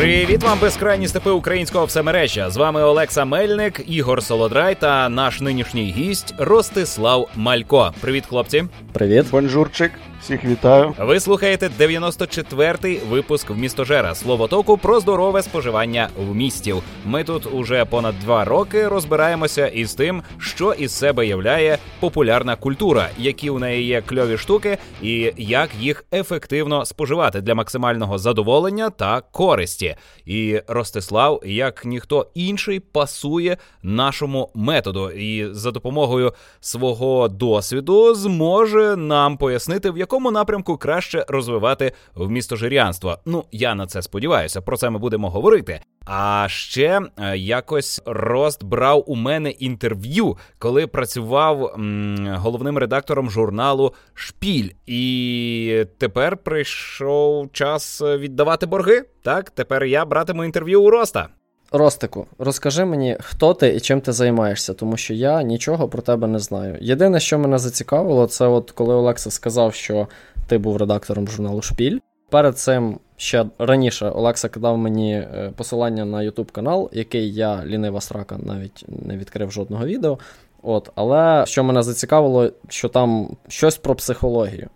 Привіт вам, безкрайні степи українського всемережжя. З вами Олекса Мельник, Ігор Солодрай та наш нинішній гість Ростислав Малько. Привіт, хлопці. Привіт, бонжурчик. Всіх вітаю. Ви слухаєте 94-й випуск в містожера словотоку про здорове споживання в містів. Ми тут уже понад два роки розбираємося із тим, що із себе являє популярна культура, які у неї є кльові штуки, і як їх ефективно споживати для максимального задоволення та користі. І Ростислав, як ніхто інший, пасує нашому методу, і за допомогою свого досвіду зможе нам пояснити в якому якому напрямку краще розвивати вмістожирянство. Ну я на це сподіваюся. Про це ми будемо говорити. А ще е, якось Рост брав у мене інтерв'ю, коли працював м, головним редактором журналу Шпіль. І тепер прийшов час віддавати борги. Так, тепер я братиму інтерв'ю у Роста. Ростику, розкажи мені, хто ти і чим ти займаєшся, тому що я нічого про тебе не знаю. Єдине, що мене зацікавило, це от коли Олекса сказав, що ти був редактором журналу Шпіль. Перед цим ще раніше Олекса кидав мені е, посилання на YouTube канал, який я лінива срака навіть не відкрив жодного відео. От, Але що мене зацікавило, що там щось про психологію.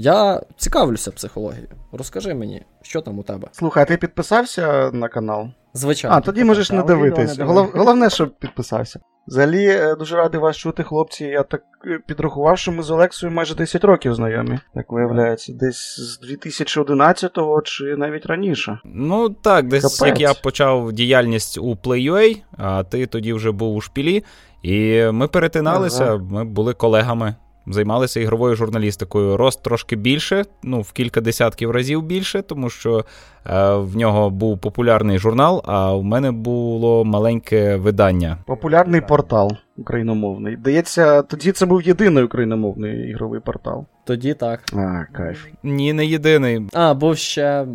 Я цікавлюся психологією. Розкажи мені, що там у тебе. Слухай, а ти підписався на канал? Звичайно. А, тоді можеш не дивитись. Голов... Головне, щоб підписався. Взагалі, е, дуже радий вас чути, хлопці. Я так е, підрахував, що ми з Олексою майже 10 років знайомі. Так виявляється, десь з 2011-го чи навіть раніше. Ну так, десь Капець. як я почав діяльність у Play.ua, а ти тоді вже був у шпілі, і ми перетиналися, ага. ми були колегами займалися ігровою журналістикою. Рост трошки більше, ну в кілька десятків разів більше, тому що е, в нього був популярний журнал, а в мене було маленьке видання. Популярний портал україномовний. Здається, тоді це був єдиний україномовний ігровий портал. Тоді так. А, кайф. Ні, не єдиний. А, був ще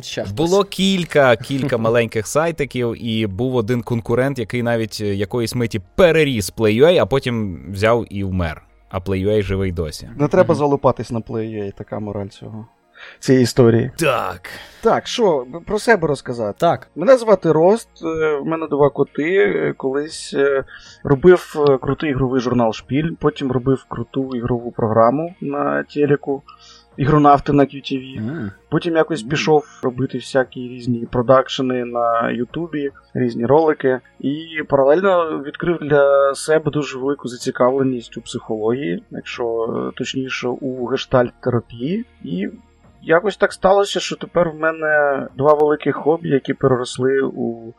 ще хтось. Було кілька кілька маленьких сайтиків, і був один конкурент, який навіть якоїсь миті переріс Play.ua, а потім взяв і вмер а PlayUA живий досі. Не треба залупатись на PlayUA, така мораль цього. Цієї історії. Так. Так, що, про себе розказати? Так. Мене звати Рост, е, в мене два коти. Е, колись е, робив крутий ігровий журнал Шпіль, потім робив круту ігрову програму на телеку ігронавти на QTV. Mm. Потім якось пішов робити всякі різні продакшени на Ютубі, різні ролики, і паралельно відкрив для себе дуже велику зацікавленість у психології, якщо точніше у гештальт-терапії. І якось так сталося, що тепер в мене два великі хобі, які переросли у.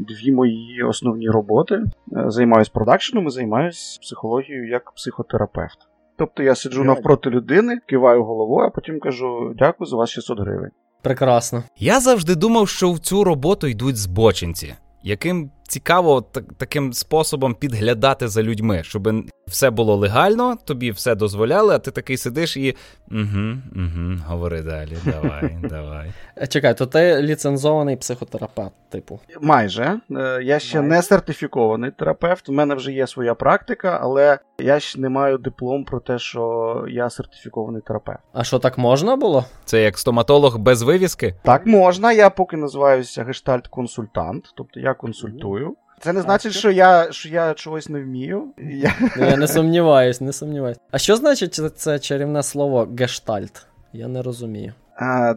Дві мої основні роботи. Займаюсь продакшеном і займаюсь психологією як психотерапевт. Тобто я сиджу навпроти людини, киваю головою, а потім кажу дякую за вас 600 гривень. Прекрасно. Я завжди думав, що в цю роботу йдуть збочинці, яким цікаво так, таким способом підглядати за людьми, щоб все було легально, тобі все дозволяли, а ти такий сидиш і угу, угу, говори далі. Давай, давай. Е, чекай, то ти ліцензований психотерапевт, типу. Майже. Е, я ще Майже. не сертифікований терапевт. У мене вже є своя практика, але я ще не маю диплом про те, що я сертифікований терапевт. А що так можна було? Це як стоматолог без вивіски? Так можна. Я поки називаюся гештальт-консультант, тобто я консультую. Це не значить, що я що я чогось не вмію. Я ну, я не сумніваюсь, не сумніваюсь. А що значить це чарівне слово гештальт? Я не розумію.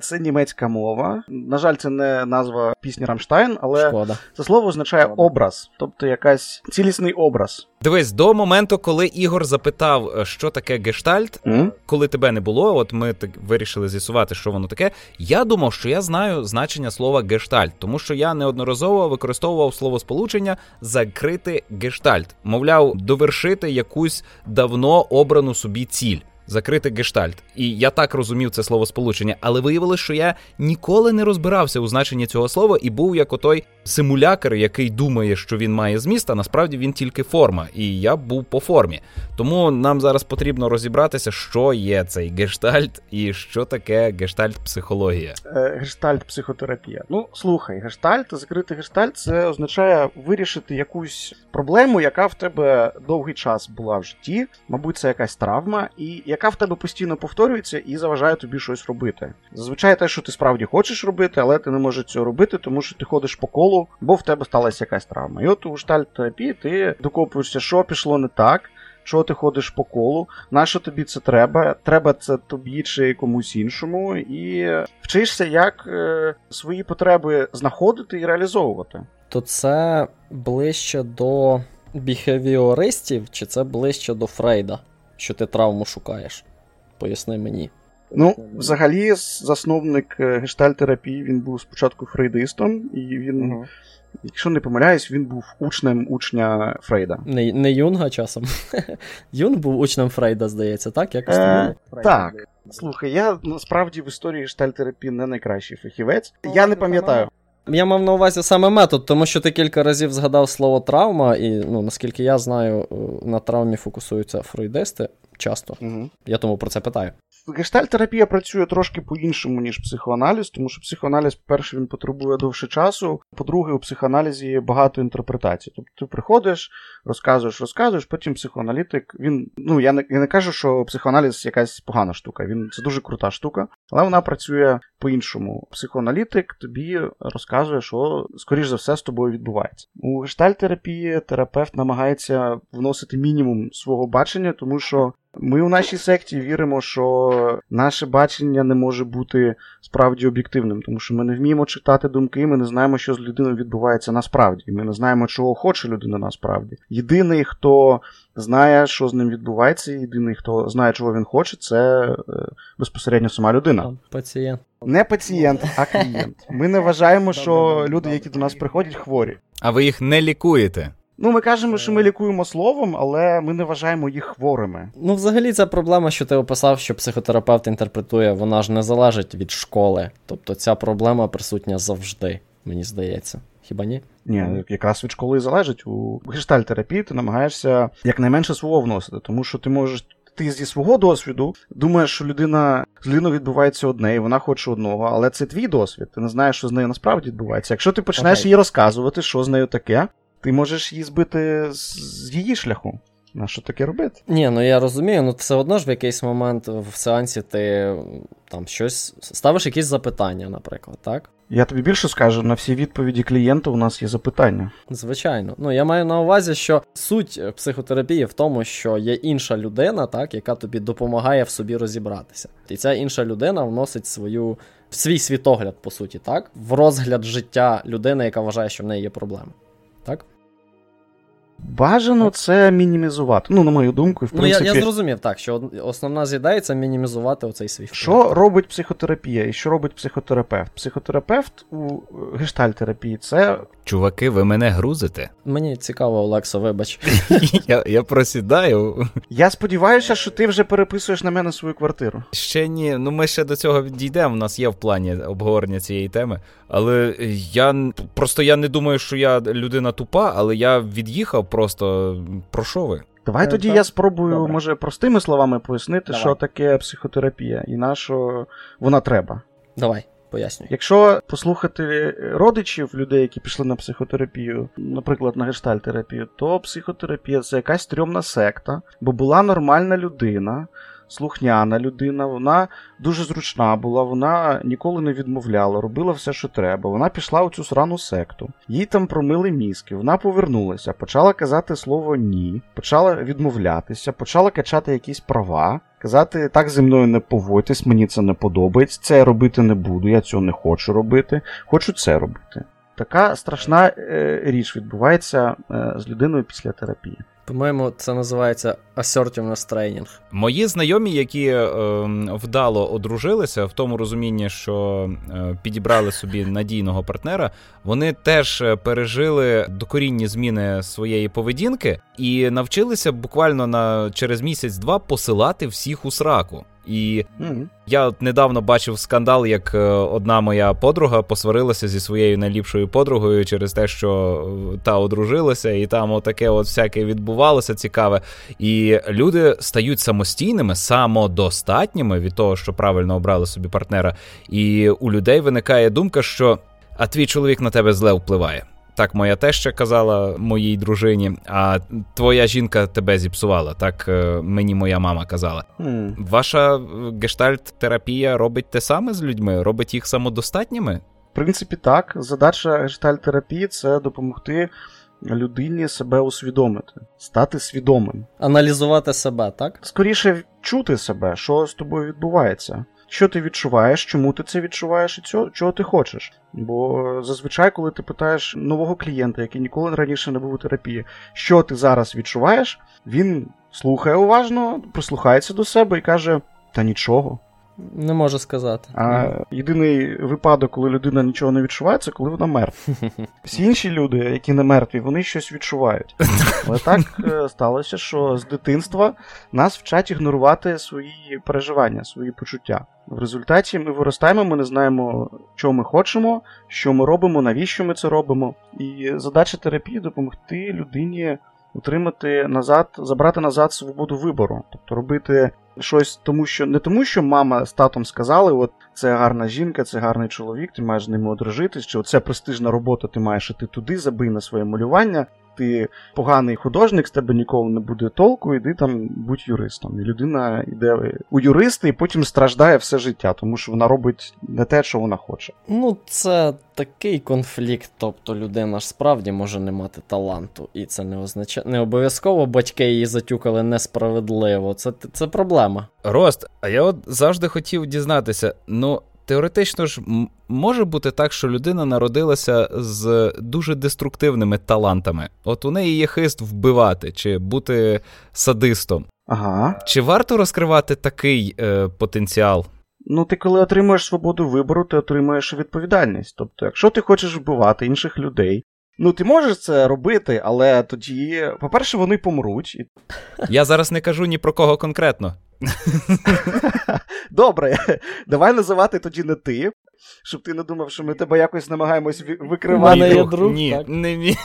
Це німецька мова. На жаль, це не назва пісні Рамштайн, але Шкода. це слово означає Шкода. образ, тобто якась цілісний образ. Дивись, до моменту, коли Ігор запитав, е, що таке гештальт, mm? коли тебе не було, от ми так вирішили з'ясувати, що воно таке. Я думав, що я знаю значення слова гештальт, тому що я неодноразово використовував словосполучення закрити гештальт, мовляв, довершити якусь давно обрану собі ціль закрити гештальт. І я так розумів це словосполучення, але виявилось, що я ніколи не розбирався у значенні цього слова і був як отой симулякр, який думає, що він має зміст, а насправді він тільки форма. І я був по формі. Тому нам зараз потрібно розібратися, що є цей гештальт і що таке гештальт-психологія. Е, гештальт-психотерапія. Ну, слухай, гештальт, закритий гештальт це означає вирішити якусь проблему, яка в тебе довгий час була в житті. Мабуть, це якась травма, і яка в тебе постійно повторюється і заважає тобі щось робити. Зазвичай те, що ти справді хочеш робити, але ти не можеш цього робити, тому що ти ходиш по колу, бо в тебе сталася якась травма. І от у гештальт-терапії ти докопуєшся, що пішло не так. Що ти ходиш по колу, на що тобі це треба? Треба це тобі чи комусь іншому, і вчишся, як е, свої потреби знаходити і реалізовувати. То це ближче до біхевіористів, чи це ближче до Фрейда, що ти травму шукаєш? Поясни мені. Ну, взагалі, засновник гештальтерапії, він був спочатку фрейдистом, і він. uh Якщо не помиляюсь, він був учнем учня Фрейда. Не не Юнга часом. Юнг був учнем Фрейда, здається, так? Якось е, Так. Слухай, я насправді в історії гештальтерапії не найкращий фахівець. Я не пам'ятаю. Я мав на увазі саме метод, тому що ти кілька разів згадав слово травма, і ну, наскільки я знаю, на травмі фокусуються фрейдисти часто. Угу. Я тому про це питаю. Гештальтерапія працює трошки по-іншому, ніж психоаналіз, тому що психоаналіз, по-перше, він потребує довше часу. По-друге, у психоаналізі є багато інтерпретацій. Тобто ти приходиш, розказуєш, розказуєш, потім психоаналітик. Він, ну я не я не кажу, що психоаналіз якась погана штука. Він це дуже крута штука, але вона працює по-іншому. Психоаналітик тобі розказує, що, скоріш за все, з тобою відбувається. У гештальтерапії терапевт намагається вносити мінімум свого бачення, тому що ми у нашій секті віримо, що наше бачення не може бути справді об'єктивним, тому що ми не вміємо читати думки, ми не знаємо, що з людиною відбувається насправді. Ми не знаємо, чого хоче людина насправді. Єдиний, хто знає, що з ним відбувається, єдиний, хто знає, чого він хоче, це е, безпосередньо сама людина. Пацієнт. Не пацієнт, а клієнт. Ми не вважаємо, що люди, які до нас приходять, хворі. А ви їх не лікуєте? Ну, ми кажемо, що ми лікуємо словом, але ми не вважаємо їх хворими. Ну, взагалі, ця проблема, що ти описав, що психотерапевт інтерпретує, вона ж не залежить від школи. Тобто ця проблема присутня завжди, мені здається. Хіба ні? Ні, якраз від школи залежить. У гештальтерапії ти намагаєшся якнайменше свого вносити, тому що ти можеш. Ти зі свого досвіду думаєш, що людина з людиною відбувається одне, і вона хоче одного, але це твій досвід. Ти не знаєш, що з нею насправді відбувається. Якщо ти починаєш okay. їй розказувати, що з нею таке, ти можеш її збити з її шляху. На що таке робити? Ні, ну я розумію, ну все одно ж в якийсь момент в сеансі ти там щось ставиш якісь запитання, наприклад, так? Я тобі більше скажу, на всі відповіді клієнта у нас є запитання. Звичайно. Ну я маю на увазі, що суть психотерапії в тому, що є інша людина, так, яка тобі допомагає в собі розібратися. І ця інша людина вносить свою свій світогляд, по суті, так, в розгляд життя людини, яка вважає, що в неї є проблеми. Так? Бажано це мінімізувати. Ну, на мою думку, в принципі... Ну, я я зрозумів так, що основна з це мінімізувати оцей свій вплив. Що робить психотерапія і що робить психотерапевт? Психотерапевт у гештальтерапії це. Чуваки, ви мене грузите? Мені цікаво, Олексо, вибач. Я я просідаю. Я сподіваюся, що ти вже переписуєш на мене свою квартиру. Ще ні, ну ми ще до цього дійдемо. У нас є в плані обговорення цієї теми. Але я просто я не думаю, що я людина тупа, але я від'їхав просто про що ви? Давай е, тоді так. я спробую, Добре. може, простими словами пояснити, Давай. що таке психотерапія і на що вона треба. Давай. Пояснюй. Якщо послухати родичів людей, які пішли на психотерапію, наприклад, на гештальтерапію, то психотерапія це якась трьомна секта, бо була нормальна людина, слухняна людина, вона дуже зручна була, вона ніколи не відмовляла, робила все, що треба. Вона пішла у цю срану секту. Їй там промили мізки, вона повернулася, почала казати слово ні, почала відмовлятися, почала качати якісь права. Казати, так зі мною не поводьтесь, мені це не подобається, це я робити не буду, я цього не хочу робити, хочу це робити. Така страшна е, річ відбувається е, з людиною після терапії. По-моєму, це називається assertiveness training. Мої знайомі, які е, вдало одружилися, в тому розумінні, що е, підібрали собі надійного партнера, вони теж е, пережили докорінні зміни своєї поведінки і навчилися буквально на через місяць-два посилати всіх у сраку. І mm-hmm. я от недавно бачив скандал, як е, одна моя подруга посварилася зі своєю найліпшою подругою через те, що е, та одружилася, і там отаке от всяке відбувалося цікаве. І люди стають самостійними, самодостатніми від того, що правильно обрали собі партнера. І у людей виникає думка, що а твій чоловік на тебе зле впливає. Так, моя теща казала моїй дружині, а твоя жінка тебе зіпсувала. Так е, мені моя мама казала. Mm. Ваша гештальт-терапія робить те саме з людьми, робить їх самодостатніми? В принципі, так. Задача гештальт-терапії це допомогти людині себе усвідомити, стати свідомим, аналізувати себе, так? Скоріше чути себе, що з тобою відбувається що ти відчуваєш, чому ти це відчуваєш, і цього, чого ти хочеш. Бо зазвичай, коли ти питаєш нового клієнта, який ніколи раніше не був у терапії, що ти зараз відчуваєш, він слухає уважно, прислухається до себе і каже: Та нічого. Не можу сказати. А єдиний випадок, коли людина нічого не відчуває, це коли вона мертва. Всі інші люди, які не мертві, вони щось відчувають. Але так е, сталося, що з дитинства нас вчать ігнорувати свої переживання, свої почуття. В результаті ми виростаємо, ми не знаємо, що ми хочемо, що ми робимо, навіщо ми це робимо. І задача терапії допомогти людині отримати назад, забрати назад свободу вибору, тобто робити щось, тому що не тому, що мама з татом сказали, от це гарна жінка, це гарний чоловік, ти маєш з ними одружитись, чи це престижна робота, ти маєш іти туди, забий на своє малювання ти поганий художник, з тебе ніколи не буде толку, іди там будь юристом. І людина йде у юристи і потім страждає все життя, тому що вона робить не те, що вона хоче. Ну, це такий конфлікт. Тобто людина ж справді може не мати таланту, і це не означає не обов'язково батьки її затюкали несправедливо. Це, Це проблема. Рост, а я от завжди хотів дізнатися, ну. Теоретично ж може бути так, що людина народилася з дуже деструктивними талантами. От у неї є хист вбивати чи бути садистом. Ага. Чи варто розкривати такий е, потенціал? Ну, ти коли отримуєш свободу вибору, ти отримуєш відповідальність. Тобто, якщо ти хочеш вбивати інших людей, ну ти можеш це робити, але тоді, по-перше, вони помруть. Я зараз не кажу ні про кого конкретно. Добре, давай називати тоді не ти, щоб ти не думав, що ми тебе якось намагаємось викривати. Мене є друг, Ні, так. не мі.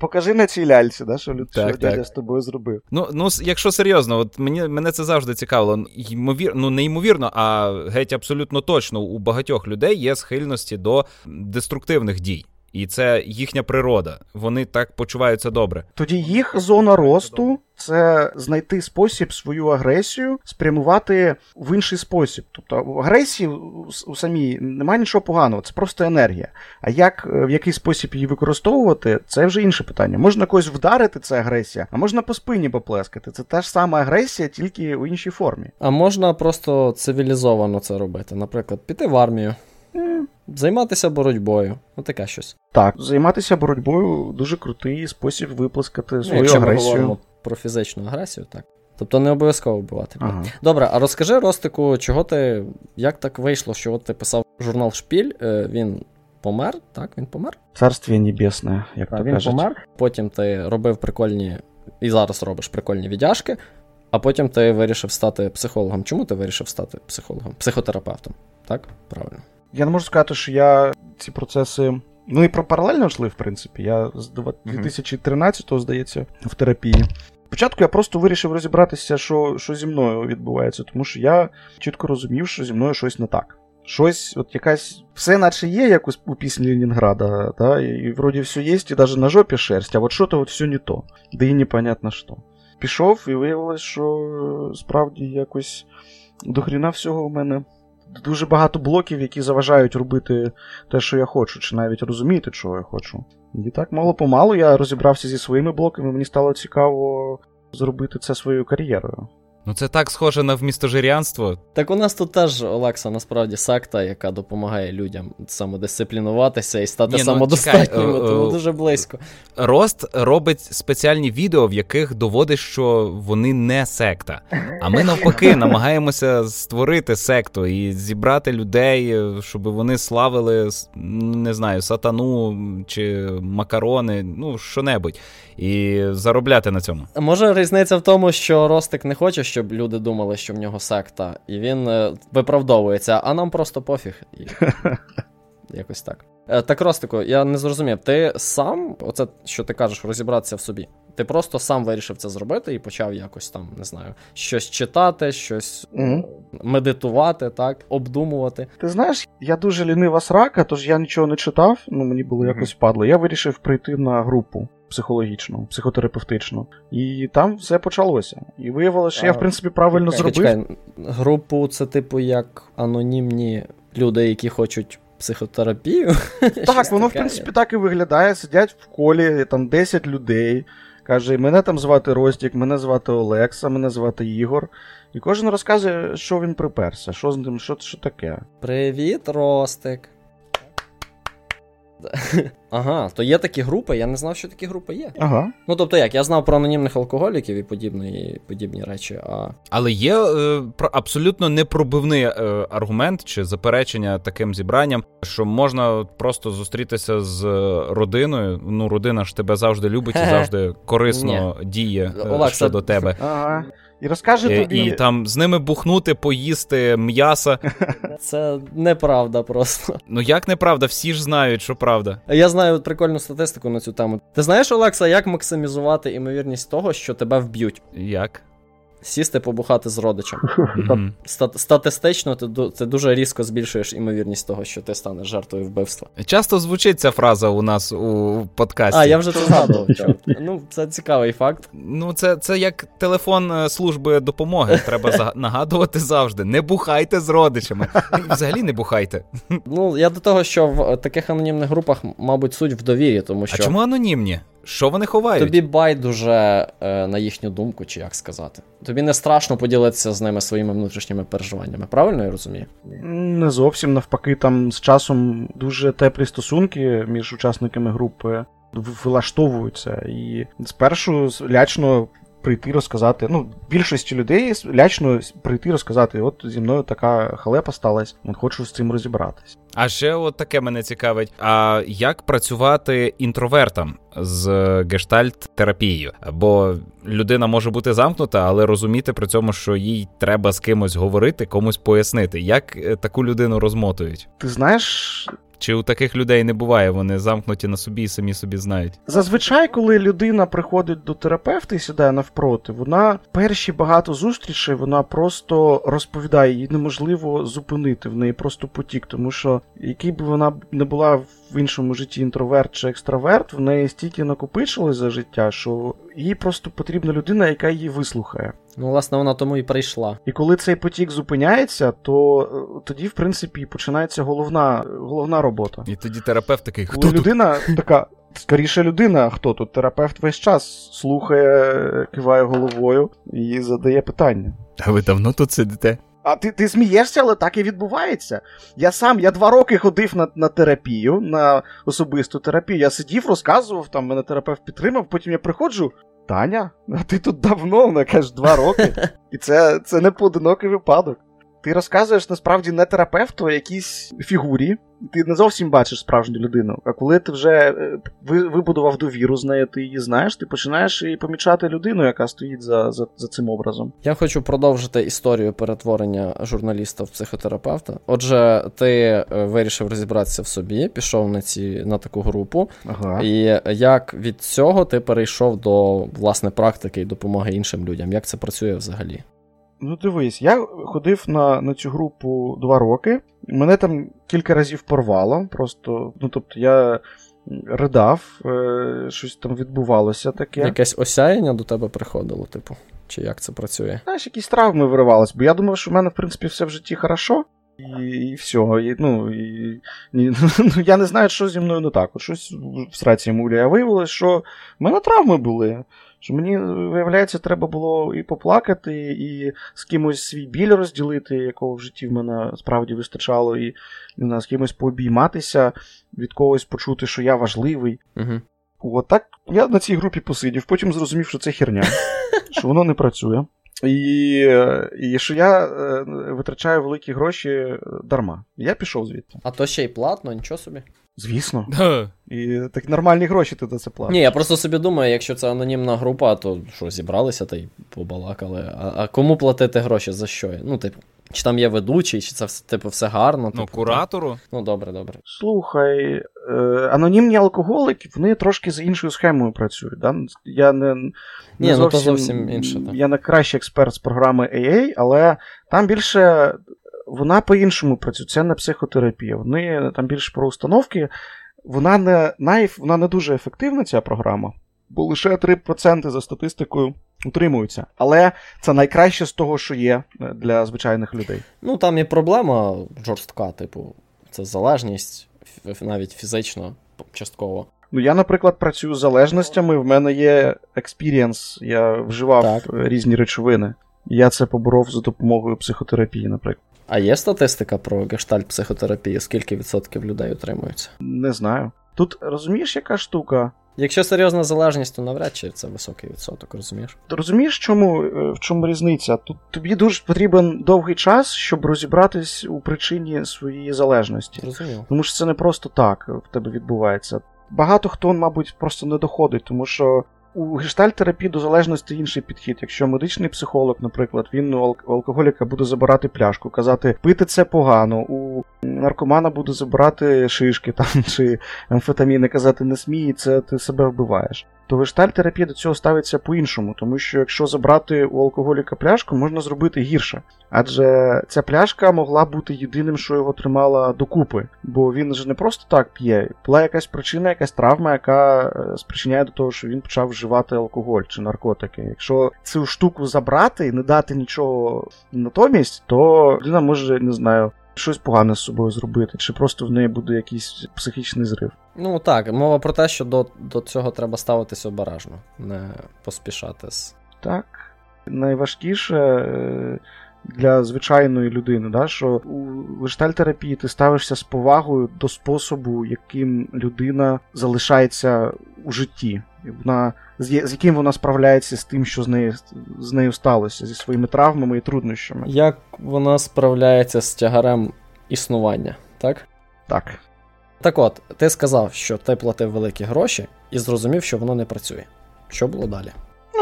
Покажи на цій ляльці, да, що, так, що дядя з тобою зробив. Ну, ну, якщо серйозно, от мені, мене це завжди цікавило. Ймовір, ну, не ймовірно, а геть абсолютно точно у багатьох людей є схильності до деструктивних дій. І це їхня природа. Вони так почуваються добре. Тоді їх зона росту це знайти спосіб свою агресію спрямувати в інший спосіб. Тобто в агресії у самій немає нічого поганого, це просто енергія. А як в який спосіб її використовувати, це вже інше питання. Можна когось вдарити, це агресія, а можна по спині поплескати. Це та ж сама агресія, тільки у іншій формі. А можна просто цивілізовано це робити, наприклад, піти в армію. Займатися боротьбою, отаке щось. Так, займатися боротьбою дуже крутий спосіб виплескати свою ну, якщо агресію. Ми говоримо про фізичну агресію, так. Тобто не обов'язково вбивати. Ага. Добре, а розкажи Ростику, чого ти. Як так вийшло, що от ти писав журнал Шпіль, е, він помер, так? Він помер? Царствіє небесне, як так, то він кажуть. помер. Потім ти робив прикольні, і зараз робиш прикольні віддяжки, а потім ти вирішив стати психологом. Чому ти вирішив стати психологом? Психотерапевтом? Так? Правильно. Я не можу сказати, що я ці процеси. Ну і про паралельно йшли, в принципі. Я з 2013-го, здається, в терапії. Спочатку я просто вирішив розібратися, що що зі мною відбувається, тому що я чітко розумів, що зі мною щось не так. Щось, от якась, все наче є, як у, пісні Ленінграда, да, і, і вроді все є, і навіть на жопі шерсть, а от що то от все не то, да і непонятно що. Пішов і виявилось, що справді якось дохріна всього в мене дуже багато блоків, які заважають робити те, що я хочу, чи навіть розуміти, чого я хочу. І так мало помалу я розібрався зі своїми блоками, мені стало цікаво зробити це своєю кар'єрою. Ну це так схоже на вмістожирянство. Так у нас тут теж Олекса насправді секта, яка допомагає людям самодисциплінуватися і стати Ні, ну, самодостатніми, чекай, тому дуже близько. Рост робить спеціальні відео, в яких доводить, що вони не секта. А ми навпаки намагаємося створити секту і зібрати людей, щоб вони славили не знаю, сатану чи макарони, ну що-небудь, і заробляти на цьому. Може різниця в тому, що Ростик не хоче, щоб люди думали, що в нього секта, і він е, виправдовується, а нам просто пофіг. Якось так. Е, так, Ростику, я не зрозумів. Ти сам, оце що ти кажеш, розібратися в собі. Ти просто сам вирішив це зробити і почав якось там, не знаю, щось читати, щось mm медитувати, так, обдумувати. Ти знаєш, я дуже лінива срака, тож я нічого не читав, ну мені було якось впадло. Я вирішив прийти на групу психологічну, психотерапевтичну. І там все почалося. І виявилося, що я, в принципі, правильно чекай, зробив. Чекай, Групу це, типу, як анонімні люди, які хочуть психотерапію. Так, воно, в принципі, так і виглядає. Сидять в колі, там 10 людей. Каже, мене там звати Ростік, мене звати Олекса, мене звати Ігор. І кожен розказує, що він приперся, що з ним, що, що таке. Привіт, Ростик. Ага, то є такі групи, я не знав, що такі групи є. Ага. Ну тобто як, я знав про анонімних алкоголіків і подібні подібні речі. а... Але є е, абсолютно непробивний е, аргумент чи заперечення таким зібранням, що можна просто зустрітися з родиною. Ну, родина ж тебе завжди любить і завжди корисно діє е, щодо тебе. Ага. І розкаже і, тобі. І там з ними бухнути, поїсти м'яса. Це неправда просто. Ну як неправда? Всі ж знають, що правда. Я знаю прикольну статистику на цю тему. Ти знаєш, Олекса, як максимізувати імовірність того, що тебе вб'ють? Як? Сісти побухати з родичем. Mm-hmm. Статистично, ти це дуже різко збільшуєш імовірність того, що ти станеш жертвою вбивства. Часто звучить ця фраза у нас у подкасті. А, я вже це згадував. Ну, це цікавий факт. Ну, це це як телефон е, служби допомоги. Треба нагадувати завжди. Не бухайте з родичами. Взагалі не бухайте. Ну, я до того, що в таких анонімних групах, мабуть, суть в довірі, тому що. А чому анонімні? Що вони ховають? Тобі байдуже е, на їхню думку, чи як сказати. Тобі не страшно поділитися з ними своїми внутрішніми переживаннями, правильно я розумію? Не зовсім навпаки, там з часом дуже теплі стосунки між учасниками групи влаштовуються. І спершу лячно прийти розказати. Ну, більшості людей лячно прийти розказати: от зі мною така халепа сталася, хочу з цим розібратись. А ще от таке мене цікавить: а як працювати інтровертам з гештальт-терапією? Бо людина може бути замкнута, але розуміти при цьому, що їй треба з кимось говорити, комусь пояснити, як е, таку людину розмотують. Ти знаєш, чи у таких людей не буває, вони замкнуті на собі і самі собі знають? Зазвичай, коли людина приходить до терапевта і сідає навпроти, вона перші багато зустрічей вона просто розповідає, її неможливо зупинити в неї просто потік, тому що який би вона не була в іншому житті інтроверт чи екстраверт, в неї стільки накопичилось за життя, що їй просто потрібна людина, яка її вислухає. Ну, власне, вона тому і прийшла. І коли цей потік зупиняється, то е, тоді, в принципі, починається головна головна робота. І тоді терапевт такий хто Коли тут? людина така. Скоріше людина, хто тут терапевт весь час слухає, киває головою і задає питання. А ви давно тут сидите? А ти ти смієшся, але так і відбувається. Я сам я два роки ходив на на терапію, на особисту терапію. Я сидів, розказував, там мене терапевт підтримав, потім я приходжу. Таня, а ти тут давно, вона каже, два роки. І це це не поодинокий випадок. Ти розказуєш насправді не терапевту, а якійсь фігурі. Ти не зовсім бачиш справжню людину. А коли ти вже е, вибудував довіру з нею, ти її знаєш, ти починаєш і помічати людину, яка стоїть за, за, за цим образом. Я хочу продовжити історію перетворення журналіста в психотерапевта. Отже, ти е, вирішив розібратися в собі, пішов на ці на таку групу. Ага. І як від цього ти перейшов до власне практики і допомоги іншим людям? Як це працює взагалі? Ну, дивись, я ходив на на цю групу два роки. Мене там кілька разів порвало. Просто, ну тобто, я ридав, е, щось там відбувалося таке. Якесь осяяння до тебе приходило, типу, чи як це працює? Знаєш, якісь травми виривались, бо я думав, що в мене, в принципі, все в житті хорошо. І і все. І, ну, і, і, ну, Я не знаю, що зі мною не так. От Щось в сраці муля. А виявилось, що в мене травми були Що мені, виявляється, треба було і поплакати, і з кимось свій біль розділити, якого в житті в мене справді вистачало, і не з кимось пообійматися, від когось почути, що я важливий. Угу. От так я на цій групі посидів, потім зрозумів, що це херня, що воно не працює. І і що я е, витрачаю великі гроші дарма. Я пішов звідти. А то ще й платно, нічого собі. Звісно. І так нормальні гроші ти за це платиш. Ні, я просто собі думаю, якщо це анонімна група, то що, зібралися та й побалакали. А а кому платити гроші за що? Ну, типу, чи там є ведучий, чи це типу, все гарно? Ну, типу, куратору. Так? Ну, добре, добре. Слухай, е, анонімні алкоголики, вони трошки за іншою схемою працюють. Да? Я не, не Ні, зовсім, ну то зовсім інше. Так. Я не кращий експерт з програми AA, але там більше. Вона по-іншому працює, це не психотерапія. Вони там більше про установки. Вона не най... вона не дуже ефективна, ця програма, бо лише 3% за статистикою утримуються. Але це найкраще з того, що є для звичайних людей. Ну там є проблема жорстка, типу, це залежність, навіть фізично, частково. Ну, я, наприклад, працюю з залежностями, в мене є experience, я вживав так. різні речовини. Я це поборов за допомогою психотерапії, наприклад. А є статистика про гештальт психотерапію? Скільки відсотків людей утримуються? Не знаю. Тут розумієш, яка штука? Якщо серйозна залежність, то навряд чи це високий відсоток, розумієш? Ти розумієш, чому, в чому різниця? Тут тобі дуже потрібен довгий час, щоб розібратись у причині своєї залежності. Розуміло. Тому що це не просто так в тебе відбувається. Багато хто, мабуть, просто не доходить, тому що у гештальт-терапії до залежності інший підхід. Якщо медичний психолог, наприклад, він у алкоголіка буде забирати пляшку, казати, пити це погано, у наркомана буде забирати шишки там чи амфетаміни, казати не смій, це ти себе вбиваєш. То гештальт-терапія до цього ставиться по-іншому, тому що якщо забрати у алкоголіка пляшку, можна зробити гірше. Адже ця пляшка могла бути єдиним, що його тримала докупи, бо він же не просто так п'є. Була якась причина, якась травма, яка спричиняє до того, що він почав вживати алкоголь чи наркотики. Якщо цю штуку забрати і не дати нічого натомість, то людина може, не знаю. Щось погане з собою зробити, чи просто в неї буде якийсь психічний зрив. Ну так, мова про те, що до до цього треба ставитися обережно, не поспішати з. Так. Найважкіше для звичайної людини, да, що у гештальтерапії ти ставишся з повагою до способу, яким людина залишається у житті. Вона, з яким вона справляється з тим, що з нею з нею сталося, зі своїми травмами і труднощами. Як вона справляється з тягарем існування, так? Так. Так от, ти сказав, що ти платив великі гроші і зрозумів, що воно не працює. Що було далі?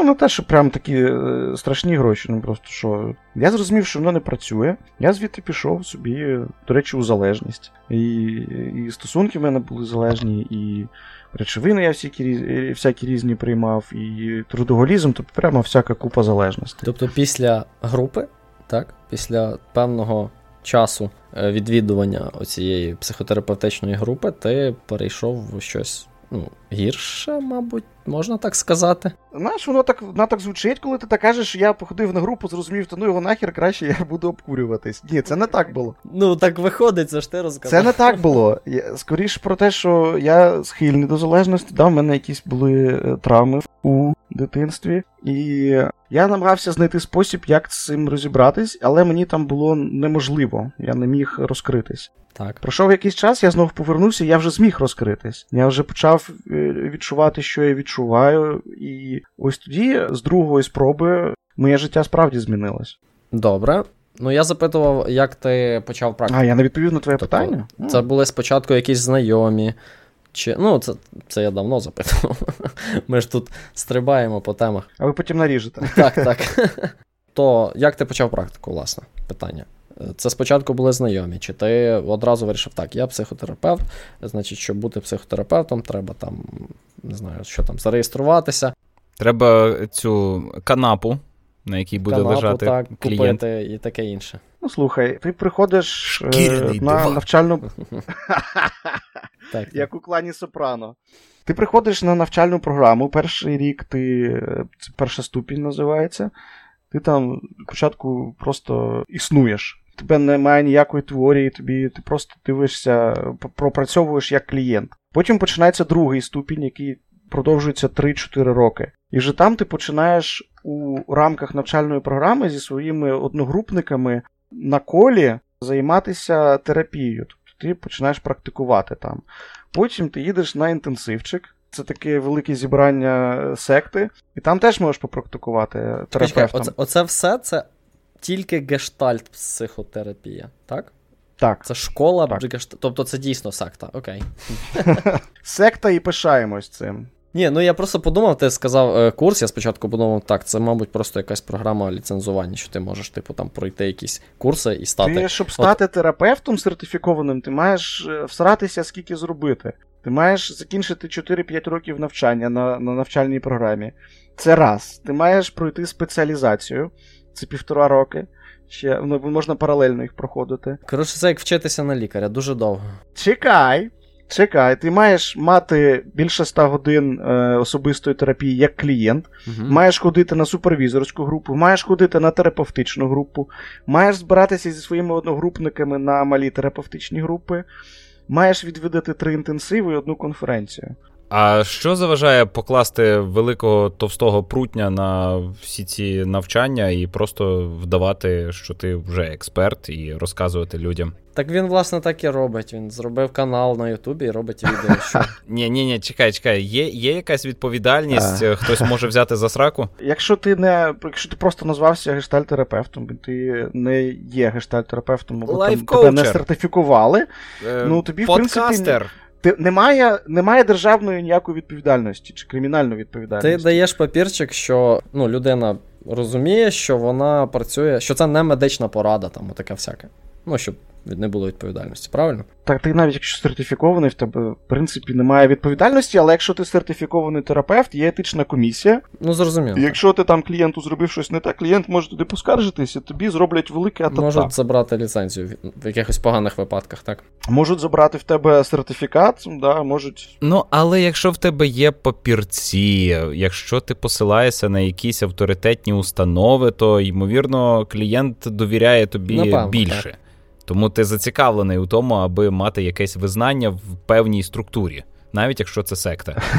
Ну, те, що прям такі е, страшні гроші, ну просто що. Я зрозумів, що воно не працює. Я звідти пішов собі, до речі, у залежність. І і стосунки в мене були залежні, і речовини я всякі всякі різні приймав, і трудоголізм, тобто прямо всяка купа залежностей. Тобто після групи, так, після певного часу відвідування оцієї психотерапевтичної групи, ти перейшов в щось ну, гірше, мабуть, можна так сказати. Знаєш, воно так воно так звучить, коли ти так кажеш, що я походив на групу, зрозумів, то ну його нахер краще я буду обкурюватись. Ні, це не так було. Ну, так виходить, це ж ти розказав. Це не так було. Скоріше про те, що я схильний до залежності, да, в мене якісь були травми у дитинстві. І я намагався знайти спосіб, як з цим розібратись, але мені там було неможливо, я не міг розкритись. Так. Пройшов якийсь час, я знову повернувся, я вже зміг розкритись. Я вже почав відчувати, що я відчуваю, і ось тоді, з другої спроби, моє життя справді змінилось. Добре. Ну, я запитував, як ти почав практику. А, я не відповів на твоє тобто, питання? Це були спочатку якісь знайомі. Чи, Ну, це це я давно запитував. Ми ж тут стрибаємо по темах. А ви потім наріжете. Так, так. То як ти почав практику, власне, питання? Це спочатку були знайомі, чи ти одразу вирішив, так, я психотерапевт, значить, щоб бути психотерапевтом, треба там, не знаю, що там, зареєструватися. Треба цю канапу, на якій буде канапу, лежати так, клієнт. купити і таке інше. Ну, слухай, ти приходиш е, на навчальну. так, Як у клані Сопрано. Ти приходиш на навчальну програму. Перший рік ти. Це перша ступінь називається. Ти там спочатку просто існуєш. Тебе немає ніякої теорії, тобі ти просто дивишся, пропрацьовуєш як клієнт. Потім починається другий ступінь, який продовжується 3-4 роки. І вже там ти починаєш у рамках навчальної програми зі своїми одногрупниками на колі займатися терапією. Тобто ти починаєш практикувати там. Потім ти їдеш на інтенсивчик. Це таке велике зібрання секти, і там теж можеш попрактикувати терапевтом. Оце, оце все це тільки гештальт психотерапія, так? Так. Це школа, так. гештальт. Тобто це дійсно секта, окей. Секта і пишаємось цим. Ні, ну я просто подумав, ти сказав е, курс, я спочатку подумав, так, це, мабуть, просто якась програма ліцензування, що ти можеш, типу, там пройти якісь курси і стати. Ти, щоб стати От... терапевтом сертифікованим, ти маєш е, всратися, скільки зробити. Ти маєш закінчити 4-5 років навчання на, на навчальній програмі. Це раз. Ти маєш пройти спеціалізацію, це півтора роки. Ще ну, можна паралельно їх проходити. Коротше, це як вчитися на лікаря, дуже довго. Чекай. Чекай, ти маєш мати більше 100 годин е, особистої терапії як клієнт, угу. маєш ходити на супервізорську групу, маєш ходити на терапевтичну групу, маєш збиратися зі своїми одногрупниками на малі терапевтичні групи, маєш відвідати три інтенсиви і одну конференцію. А що заважає покласти великого товстого прутня на всі ці навчання і просто вдавати, що ти вже експерт, і розказувати людям? Так він, власне, так і робить. Він зробив канал на Ютубі і робить відео. що... Ні, ні, ні, чекай, чекай. Є є якась відповідальність, хтось може взяти за сраку? Якщо ти не якщо ти просто назвався гештальтерапевтом, ти не є гештальтерапевтом, або там тебе не сертифікували, е, ну тобі в принципі ти немає немає державної ніякої відповідальності чи кримінальної відповідальності. Ти даєш папірчик, що ну, людина розуміє, що вона працює, що це не медична порада, там таке всяке. Ну, щоб не було відповідальності, правильно? Так, ти навіть якщо сертифікований, в тебе, в принципі, немає відповідальності, але якщо ти сертифікований терапевт, є етична комісія. Ну, зрозуміло. І якщо ти там клієнту зробив щось не так, клієнт може туди поскаржитися, тобі зроблять велике атата. Можуть забрати ліцензію в якихось поганих випадках, так? Можуть забрати в тебе сертифікат, да, можуть. Ну, але якщо в тебе є папірці, якщо ти посилаєшся на якісь авторитетні установи, то ймовірно клієнт довіряє тобі Напевно, більше. Так. Тому ти зацікавлений у тому, аби мати якесь визнання в певній структурі, навіть якщо це секта.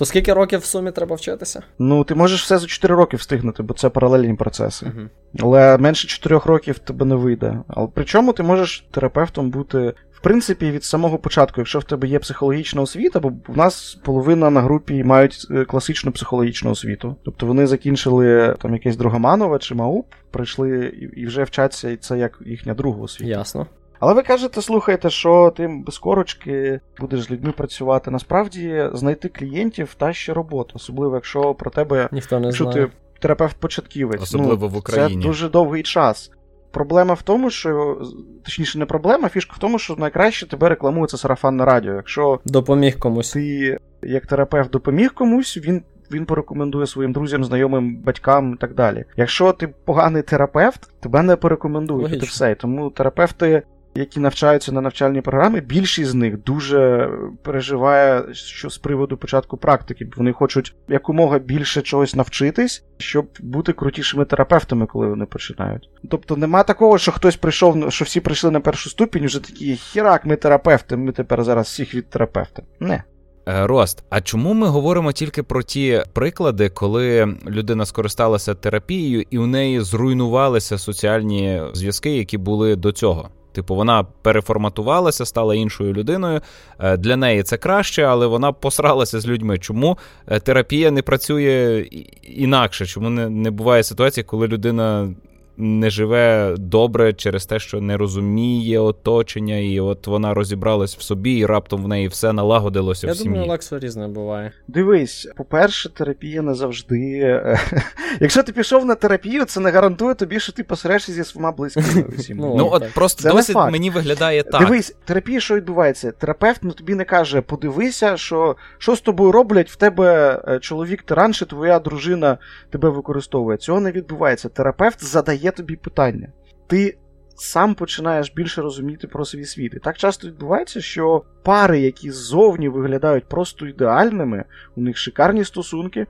То скільки років в сумі треба вчитися? Ну, ти можеш все за 4 роки встигнути, бо це паралельні процеси. Uh-huh. Але менше 4 років тебе не вийде. Але причому ти можеш терапевтом бути в принципі, від самого початку, якщо в тебе є психологічна освіта, бо в нас половина на групі мають е, класичну психологічну освіту. Тобто вони закінчили там якесь Другоманове чи МАУП, прийшли і вже вчаться, і це як їхня друга освіта. Ясно. Але ви кажете, слухайте, що ти без корочки будеш з людьми працювати. Насправді знайти клієнтів та ще робота, особливо якщо про тебе ніхто не якщо знає. ти терапевт початківець. Особливо ну, в Україні. Це дуже довгий час. Проблема в тому, що точніше, не проблема, фішка в тому, що найкраще тебе рекламується сарафанне радіо. Якщо допоміг комусь. Ти як терапевт допоміг комусь, він він порекомендує своїм друзям, знайомим, батькам і так далі. Якщо ти поганий терапевт, тебе не порекомендують. Це все. Тому терапевти які навчаються на навчальній програмі, більшість з них дуже переживає що з приводу початку практики. Вони хочуть якомога більше чогось навчитись, щоб бути крутішими терапевтами, коли вони починають. Тобто нема такого, що хтось прийшов, що всі прийшли на першу ступінь, вже такі хірак, ми терапевти, ми тепер зараз всіх від терапевта. Не. Е, Рост, а чому ми говоримо тільки про ті приклади, коли людина скористалася терапією і у неї зруйнувалися соціальні зв'язки, які були до цього? Типу, вона переформатувалася, стала іншою людиною. Е, для неї це краще, але вона посралася з людьми. Чому е, терапія не працює інакше? Чому не, не буває ситуації, коли людина не живе добре через те, що не розуміє оточення, і от вона розібралась в собі, і раптом в неї все налагодилося Я в сім'ї. Я думаю, Лексо різне буває. Дивись, по-перше, терапія не завжди. Е, якщо ти пішов на терапію, це не гарантує тобі, що ти посерешся зі своїми близькими. Ну, ну от просто досить мені виглядає так. Дивись, терапія, що відбувається? Терапевт ну, тобі не каже, подивися, що що з тобою роблять, в тебе е, чоловік тиран, чи твоя дружина тебе використовує. Цього не відбувається. Терапевт задає задає тобі питання. Ти сам починаєш більше розуміти про свій світ. І так часто відбувається, що пари, які ззовні виглядають просто ідеальними, у них шикарні стосунки,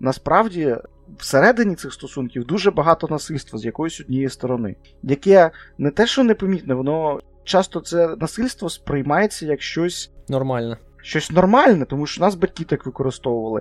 насправді. Всередині цих стосунків дуже багато насильства з якоїсь однієї сторони, яке не те, що непомітне, воно часто це насильство сприймається як щось нормальне щось нормальне, тому що нас батьки так використовували.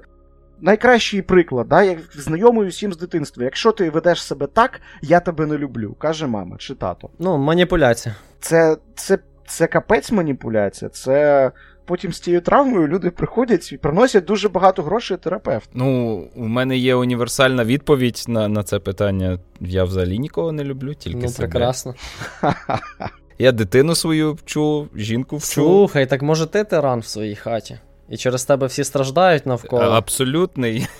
Найкращий приклад, да, як знайомий усім з дитинства. Якщо ти ведеш себе так, я тебе не люблю, каже мама чи тато. Ну, маніпуляція. Це це, це капець маніпуляція. Це потім з цією травмою люди приходять і приносять дуже багато грошей терапевт. Ну, у мене є універсальна відповідь на на це питання. Я взагалі нікого не люблю, тільки ну, себе. прекрасно. Я дитину свою вчу, жінку вчу. Слухай, так може ти тиран в своїй хаті? І через тебе всі страждають навколо. Абсолютний.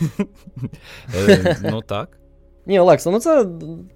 Е, ну так. Ні, Олекса, ну це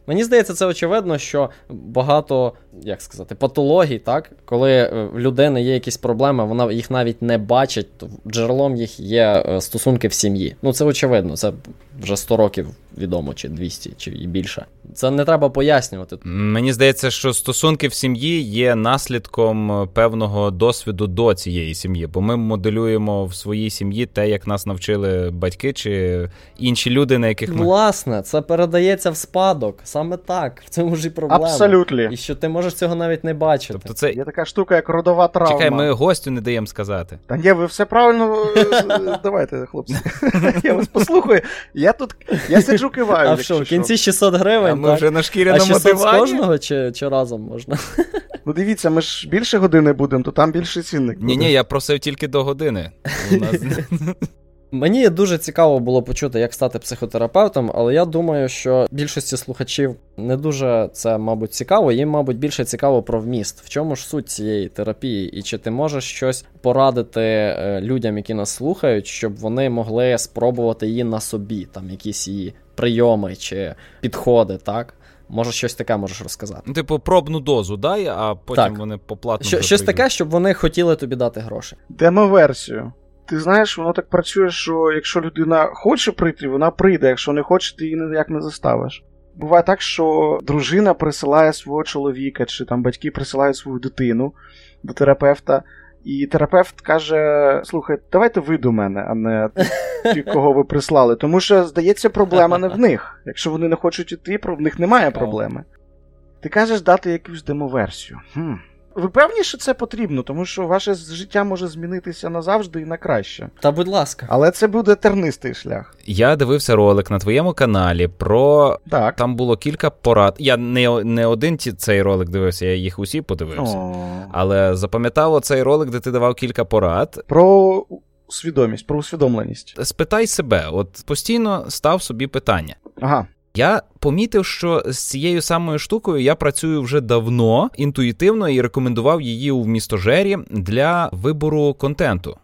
мені здається, це очевидно, що багато, як сказати, патологій, так, коли е, в людини є якісь проблеми, вона їх навіть не бачить, то джерелом їх є е, стосунки в сім'ї. Ну це очевидно, це вже 100 років відомо, чи 200, чи і більше. Це не треба пояснювати. Мені здається, що стосунки в сім'ї є наслідком е, певного досвіду до цієї сім'ї, бо ми моделюємо в своїй сім'ї те, як нас навчили батьки чи інші люди, на яких ми. Власне, це передається в спадок. Саме так. В цьому ж і проблема. Абсолютно. І що ти можеш цього навіть не бачити. Тобто це... Є така штука, як родова травма. Чекай, ми гостю не даємо сказати. Та ні, ви все правильно. Е, давайте, хлопці. Я вас послухаю. Я тут я сиджу киваю. А що, в кінці 600 гривень. А ми вже на шкіряному А 600 дивані? з кожного чи, чи разом можна? Ну дивіться, ми ж більше години будемо, то там більше цінник. Ні, ні, я просив тільки до години. У нас... Мені дуже цікаво було почути, як стати психотерапевтом, але я думаю, що більшості слухачів не дуже це, мабуть, цікаво. Їм, мабуть, більше цікаво про вміст. В чому ж суть цієї терапії? І чи ти можеш щось порадити е, людям, які нас слухають, щоб вони могли спробувати її на собі, там якісь її прийоми чи підходи, так? Може, щось таке можеш розказати. Ну, Типу, пробну дозу дай, а потім Так. вони поплатно. Що, щось таке, щоб вони хотіли тобі дати гроші. Демо-версію. Ти знаєш, воно так працює, що якщо людина хоче прийти, вона прийде. Якщо не хоче, ти її ніяк не заставиш. Буває так, що дружина присилає свого чоловіка, чи там батьки присилають свою дитину до терапевта, і терапевт каже: слухай, давайте ви до мене, а не ті, кого ви прислали. Тому що, здається, проблема не в них. Якщо вони не хочуть іти, в них немає проблеми. Ти кажеш дати якусь демоверсію. Хм. Ви певні, що це потрібно, тому що ваше життя може змінитися назавжди і на краще. Та будь ласка. Але це буде тернистий шлях. Я дивився ролик на твоєму каналі про. Так. Там було кілька порад. Я не, не один цей ролик дивився, я їх усі подивився. О. Але запам'ятав оцей ролик, де ти давав кілька порад. Про свідомість, про усвідомленість. Спитай себе, от постійно став собі питання. Ага. Я помітив, що з цією самою штукою я працюю вже давно інтуїтивно і рекомендував її у містожері для вибору контенту.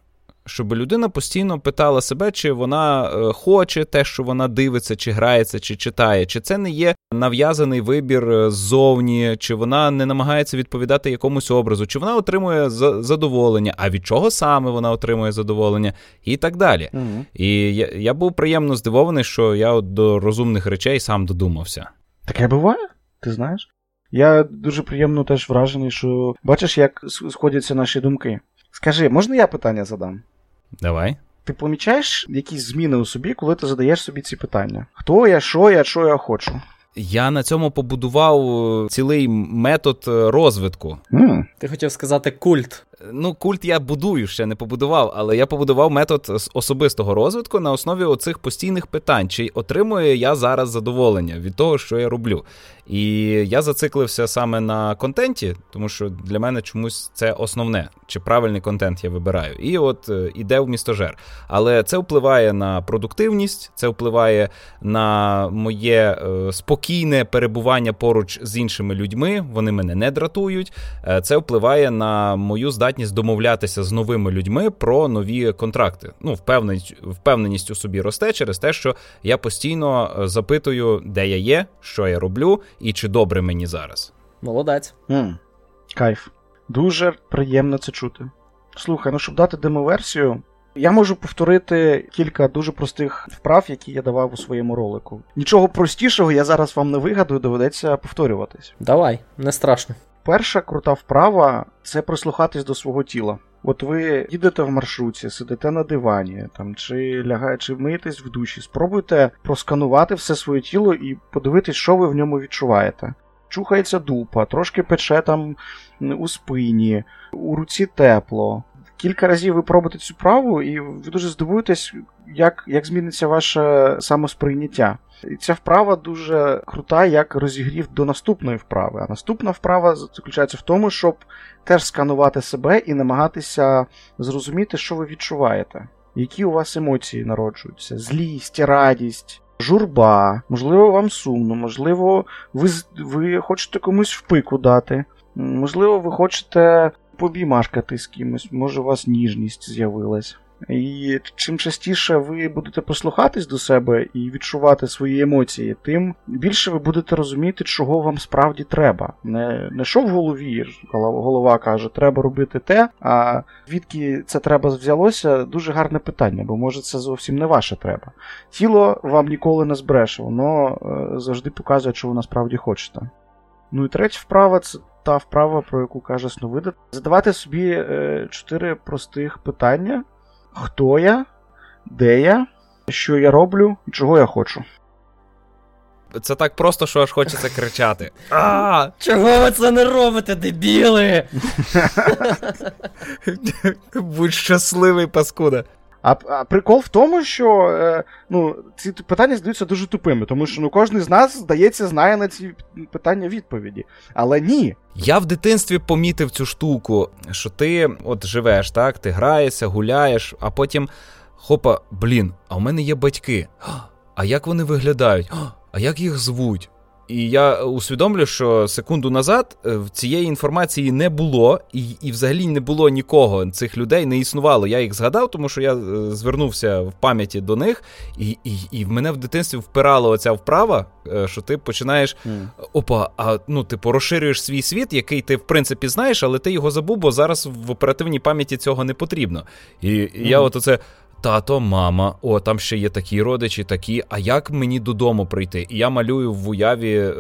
Щоб людина постійно питала себе, чи вона е, хоче те, що вона дивиться, чи грається, чи читає, чи це не є нав'язаний вибір е, ззовні, чи вона не намагається відповідати якомусь образу, чи вона отримує за- задоволення, а від чого саме вона отримує задоволення, і так далі. Угу. І я, я був приємно здивований, що я от до розумних речей сам додумався. Таке буває? Ти знаєш? Я дуже приємно теж вражений, що бачиш, як сходяться наші думки. Скажи, можна я питання задам? Давай. Ти помічаєш якісь зміни у собі, коли ти задаєш собі ці питання? Хто я, що я, що я хочу? Я на цьому побудував е, цілий метод е, розвитку. Mm. Ти хотів сказати культ. Ну, культ я будую ще не побудував, але я побудував метод особистого розвитку на основі оцих постійних питань, чи отримую я зараз задоволення від того, що я роблю. І я зациклився саме на контенті, тому що для мене чомусь це основне, чи правильний контент я вибираю. І от е, іде в містожер. Але це впливає на продуктивність, це впливає на моє е, спокійне перебування поруч з іншими людьми. Вони мене не дратують. Е, Це впливає на мою здатність домовлятися з новими людьми про нові контракти. Ну, впевненість, впевненість у собі росте через те, що я постійно е, запитую, де я є, що я роблю, і чи добре мені зараз. Молодець. м Кайф. Дуже приємно це чути. Слухай, ну щоб дати демоверсію, я можу повторити кілька дуже простих вправ, які я давав у своєму ролику. Нічого простішого я зараз вам не вигадую, доведеться повторюватись. Давай, не страшно. Перша крута вправа це прислухатись до свого тіла. От ви їдете в маршрутці, сидите на дивані, там чи лягаєте, чи миєтесь в душі. Спробуйте просканувати все своє тіло і подивитись, що ви в ньому відчуваєте. Чухається дупа, трошки пече там у спині, у руці тепло, кілька разів ви пробуєте цю праву, і ви дуже здивуєтесь, як як зміниться ваше самосприйняття. І ця вправа дуже крута, як розігрів до наступної вправи. А наступна вправа заключається в тому, щоб теж сканувати себе і намагатися зрозуміти, що ви відчуваєте, які у вас емоції народжуються: злість, радість. Журба, можливо, вам сумно, можливо, ви ви хочете комусь в пику дати, можливо, ви хочете побімашкати з кимось, може у вас ніжність з'явилась. І чим частіше ви будете послухатись до себе і відчувати свої емоції, тим більше ви будете розуміти, чого вам справді треба. Не не що в голові голова каже, треба робити те, а звідки це треба взялося, дуже гарне питання, бо може це зовсім не ваше треба. Тіло вам ніколи не збреше, воно е, завжди показує, що ви насправді хочете. Ну і третя вправа це та вправа, про яку каже Сновидит. Задавати собі е, чотири простих питання хто я, де я, що я роблю і чого я хочу. Це так просто, що аж хочеться кричати. А! Чого ви це не робите, дебіли? Будь щасливий, паскуда. А а прикол в тому, що е, ну, ці питання здаються дуже тупими, тому що ну, кожен з нас, здається, знає на ці питання відповіді. Але ні. Я в дитинстві помітив цю штуку, що ти от живеш, так, ти граєшся, гуляєш, а потім хопа, блін, а в мене є батьки. А як вони виглядають? А як їх звуть? І я усвідомлю, що секунду назад е, цієї інформації не було, і і взагалі не було нікого. Цих людей не існувало. Я їх згадав, тому що я е, звернувся в пам'яті до них, і і, і в мене в дитинстві впирала оця вправа, е, що ти починаєш mm. опа, а ну типу розширюєш свій світ, який ти в принципі знаєш, але ти його забув, бо зараз в оперативній пам'яті цього не потрібно. І mm. я от оце тато, мама, о, там ще є такі родичі, такі. А як мені додому прийти? І я малюю в уяві е,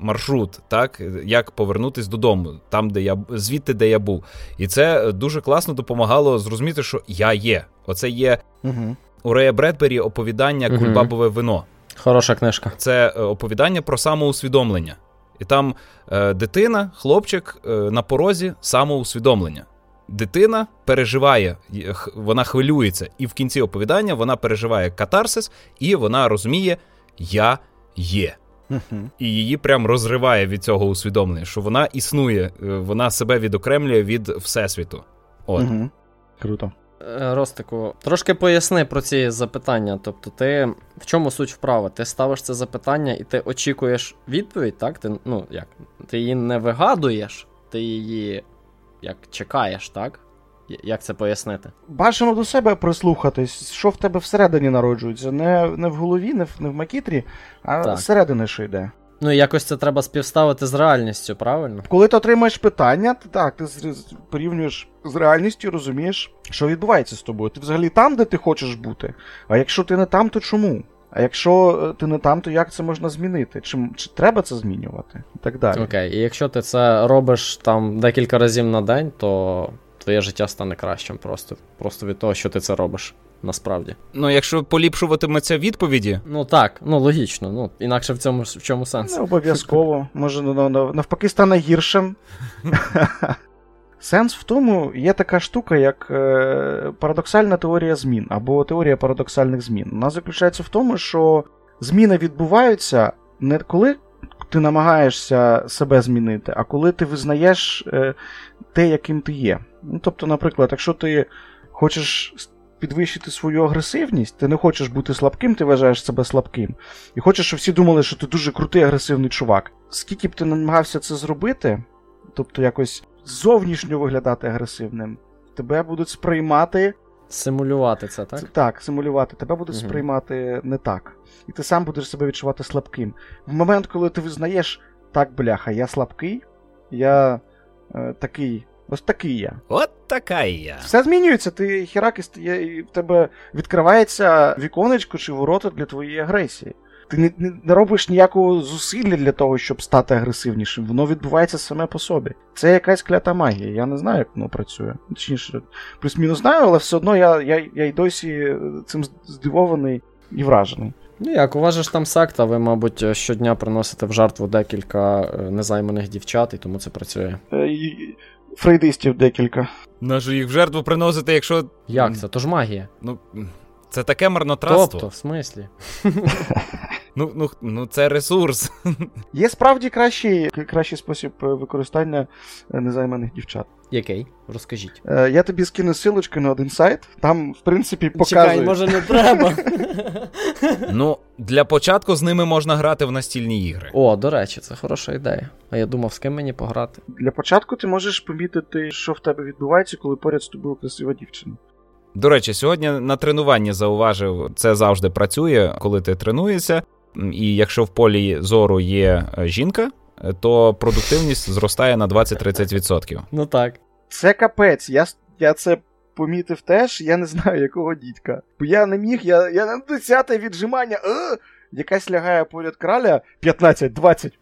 маршрут, так як повернутись додому, там, де я звідти, де я був. І це дуже класно допомагало зрозуміти, що я є. Оце є угу. у Рея Бредбері оповідання угу. Кульбабове вино. Хороша книжка. Це е, оповідання про самоусвідомлення. І там е, дитина, хлопчик е, на порозі самоусвідомлення дитина переживає, вона хвилюється, і в кінці оповідання вона переживає катарсис, і вона розуміє, я є. Uh-huh. І її прям розриває від цього усвідомлення, що вона існує, е, вона себе відокремлює від Всесвіту. От. Uh-huh. Круто. Е, Ростику, трошки поясни про ці запитання. Тобто, ти в чому суть вправи? Ти ставиш це запитання і ти очікуєш відповідь, так? Ти ну, як? Ти її не вигадуєш, ти її як чекаєш, так? Як це пояснити? Бажано до себе прислухатись, що в тебе всередині народжується. Не не в голові, не в, не в макітрі, а так. зсередини що йде. Ну і якось це треба співставити з реальністю, правильно? Коли ти отримаєш питання, ти так, ти порівнюєш з реальністю, розумієш, що відбувається з тобою. Ти взагалі там, де ти хочеш бути. А якщо ти не там, то чому? А якщо е, ти не там, то як це можна змінити? Чи чи треба це змінювати? І так далі. Окей, і якщо ти це робиш там декілька разів на день, то твоє життя стане кращим просто просто від того, що ти це робиш. Насправді. Ну, якщо поліпшуватиметься відповіді. Ну так, ну логічно. Ну, інакше в цьому в чому сенс? Не обов'язково. Може, навпаки, стане гіршим. Сенс в тому, є така штука, як е, парадоксальна теорія змін або теорія парадоксальних змін. Вона заключається в тому, що зміни відбуваються не коли ти намагаєшся себе змінити, а коли ти визнаєш е, те, яким ти є. Ну, Тобто, наприклад, якщо ти хочеш підвищити свою агресивність, ти не хочеш бути слабким, ти вважаєш себе слабким, і хочеш, щоб всі думали, що ти дуже крутий агресивний чувак. Скільки б ти намагався це зробити, тобто якось зовнішньо виглядати агресивним. Тебе будуть сприймати. Симулювати це, так? Так, симулювати. Тебе будуть угу. сприймати не так. І ти сам будеш себе відчувати слабким. В момент, коли ти визнаєш, так, бляха, я слабкий, я е, такий. Ось такий я. От така я. Все змінюється, ти хірак і в тебе відкривається віконечко чи ворота для твоєї агресії. Ти не, не, не робиш ніякого зусилля для того, щоб стати агресивнішим. Воно відбувається саме по собі. Це якась клята магія. Я не знаю, як воно працює. Точніше, плюс-мінус знаю, але все одно я я, я й досі цим здивований і вражений. Ну як, у вас ж там секта, ви, мабуть, щодня приносите в жертву декілька е, незайманих дівчат, і тому це працює. Е, фрейдистів декілька. Нащо їх в жертву приносити, якщо. Як це? То ж магія. Ну, це таке марнотратство. Тобто, в смислі? Ну, ну, ну це ресурс. Є справді кращий, кращий спосіб е, використання е, незайманих дівчат. Який? Розкажіть. Е, Я тобі скину силочку на один сайт, там, в принципі, показує. Чекай, може не треба. Ну, для початку з ними можна грати в настільні ігри. О, до речі, це хороша ідея. А я думав, з ким мені пограти. Для початку ти можеш помітити, що в тебе відбувається, коли поряд з тобою красива дівчина. До речі, сьогодні на тренуванні зауважив, це завжди працює, коли ти тренуєшся. І якщо в полі зору є е, жінка, то продуктивність зростає на 20-30%. Ну так. Це капець. Я, я це помітив теж, я не знаю, якого дідька. Бо я не міг, я, я на 10 віджимання. Е, якась лягає поряд краля 15-20.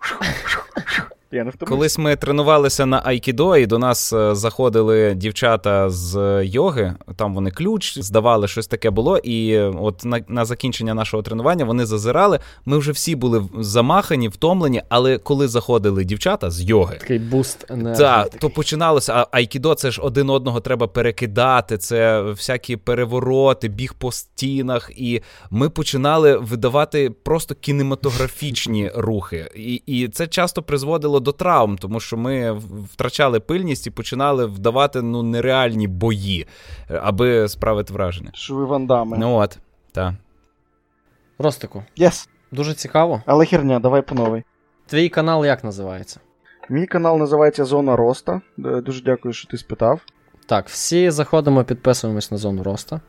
Я не втомився. Колись ми тренувалися на айкідо, і до нас е, заходили дівчата з йоги. Там вони ключ здавали, щось таке було. І е, от на, на закінчення нашого тренування вони зазирали. Ми вже всі були в- замахані, втомлені, але коли заходили дівчата з йоги. Такий буст енергії. Так, то починалося. А айкідо це ж один одного треба перекидати. Це всякі перевороти, біг по стінах. І ми починали видавати просто кінематографічні рухи. І, і це часто призводило до травм, тому що ми втрачали пильність і починали вдавати ну нереальні бої, е, аби справити враження. Що ви вандами. Ну от, так. Ростику, Yes. дуже цікаво. Але херня, давай по новій. Твій канал як називається? Мій канал називається Зона Роста. Дуже дякую, що ти спитав. Так, всі заходимо, підписуємось на зону роста.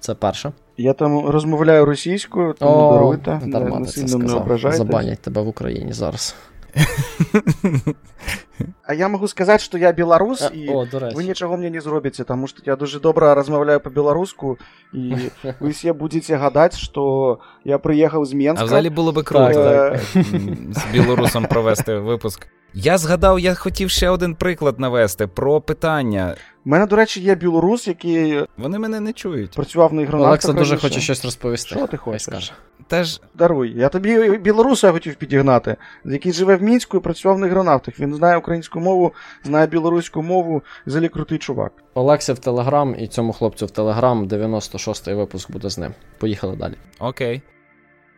Це перше. Я там розмовляю російською, тому даруйте, не, не сильно не ображайте. Забанять тебе в Україні зараз. А я магу сказаць што я беларус Е, і О, речі. нічого мені не зробіце таму што я дуже добра размаўляю по-беларуску і вы все будете гадаць што я прыехаў з. А взагалі было бы круто так, так. з беларусам провести випуск. Я згадав, я хотів ще один приклад навести про питання. У мене, до речі, є білорус, який Вони мене не чують. працював на ігронавтах. Олекса дуже раніше. хоче щось розповісти. Що ти хочеш? скаже. Теж Даруй. Я тобі білоруса хотів підігнати, який живе в Мінську і працював на ігронавтах. Він знає українську мову, знає білоруську мову, взагалі крутий чувак. Олекса в Телеграм і цьому хлопцю в Телеграм 96-й випуск буде з ним. Поїхали далі. окей.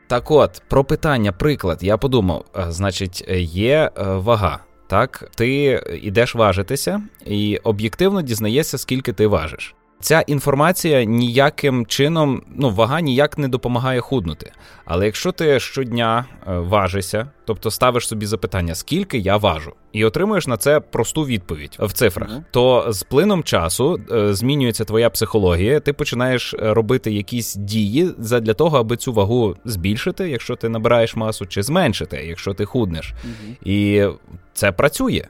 Так от, про питання, приклад. Я подумав, е, значить, є е, вага. Так, ти йдеш важитися і об'єктивно дізнаєшся, скільки ти важиш. Ця інформація ніяким чином, ну, вага ніяк не допомагає худнути. Але якщо ти щодня е, важишся, тобто ставиш собі запитання, скільки я важу, і отримуєш на це просту відповідь в цифрах, Мгм. то з плином часу е, змінюється твоя психологія, ти починаєш е, робити якісь дії для того, аби цю вагу збільшити, якщо ти набираєш масу, чи зменшити, якщо ти худнеш. І це працює.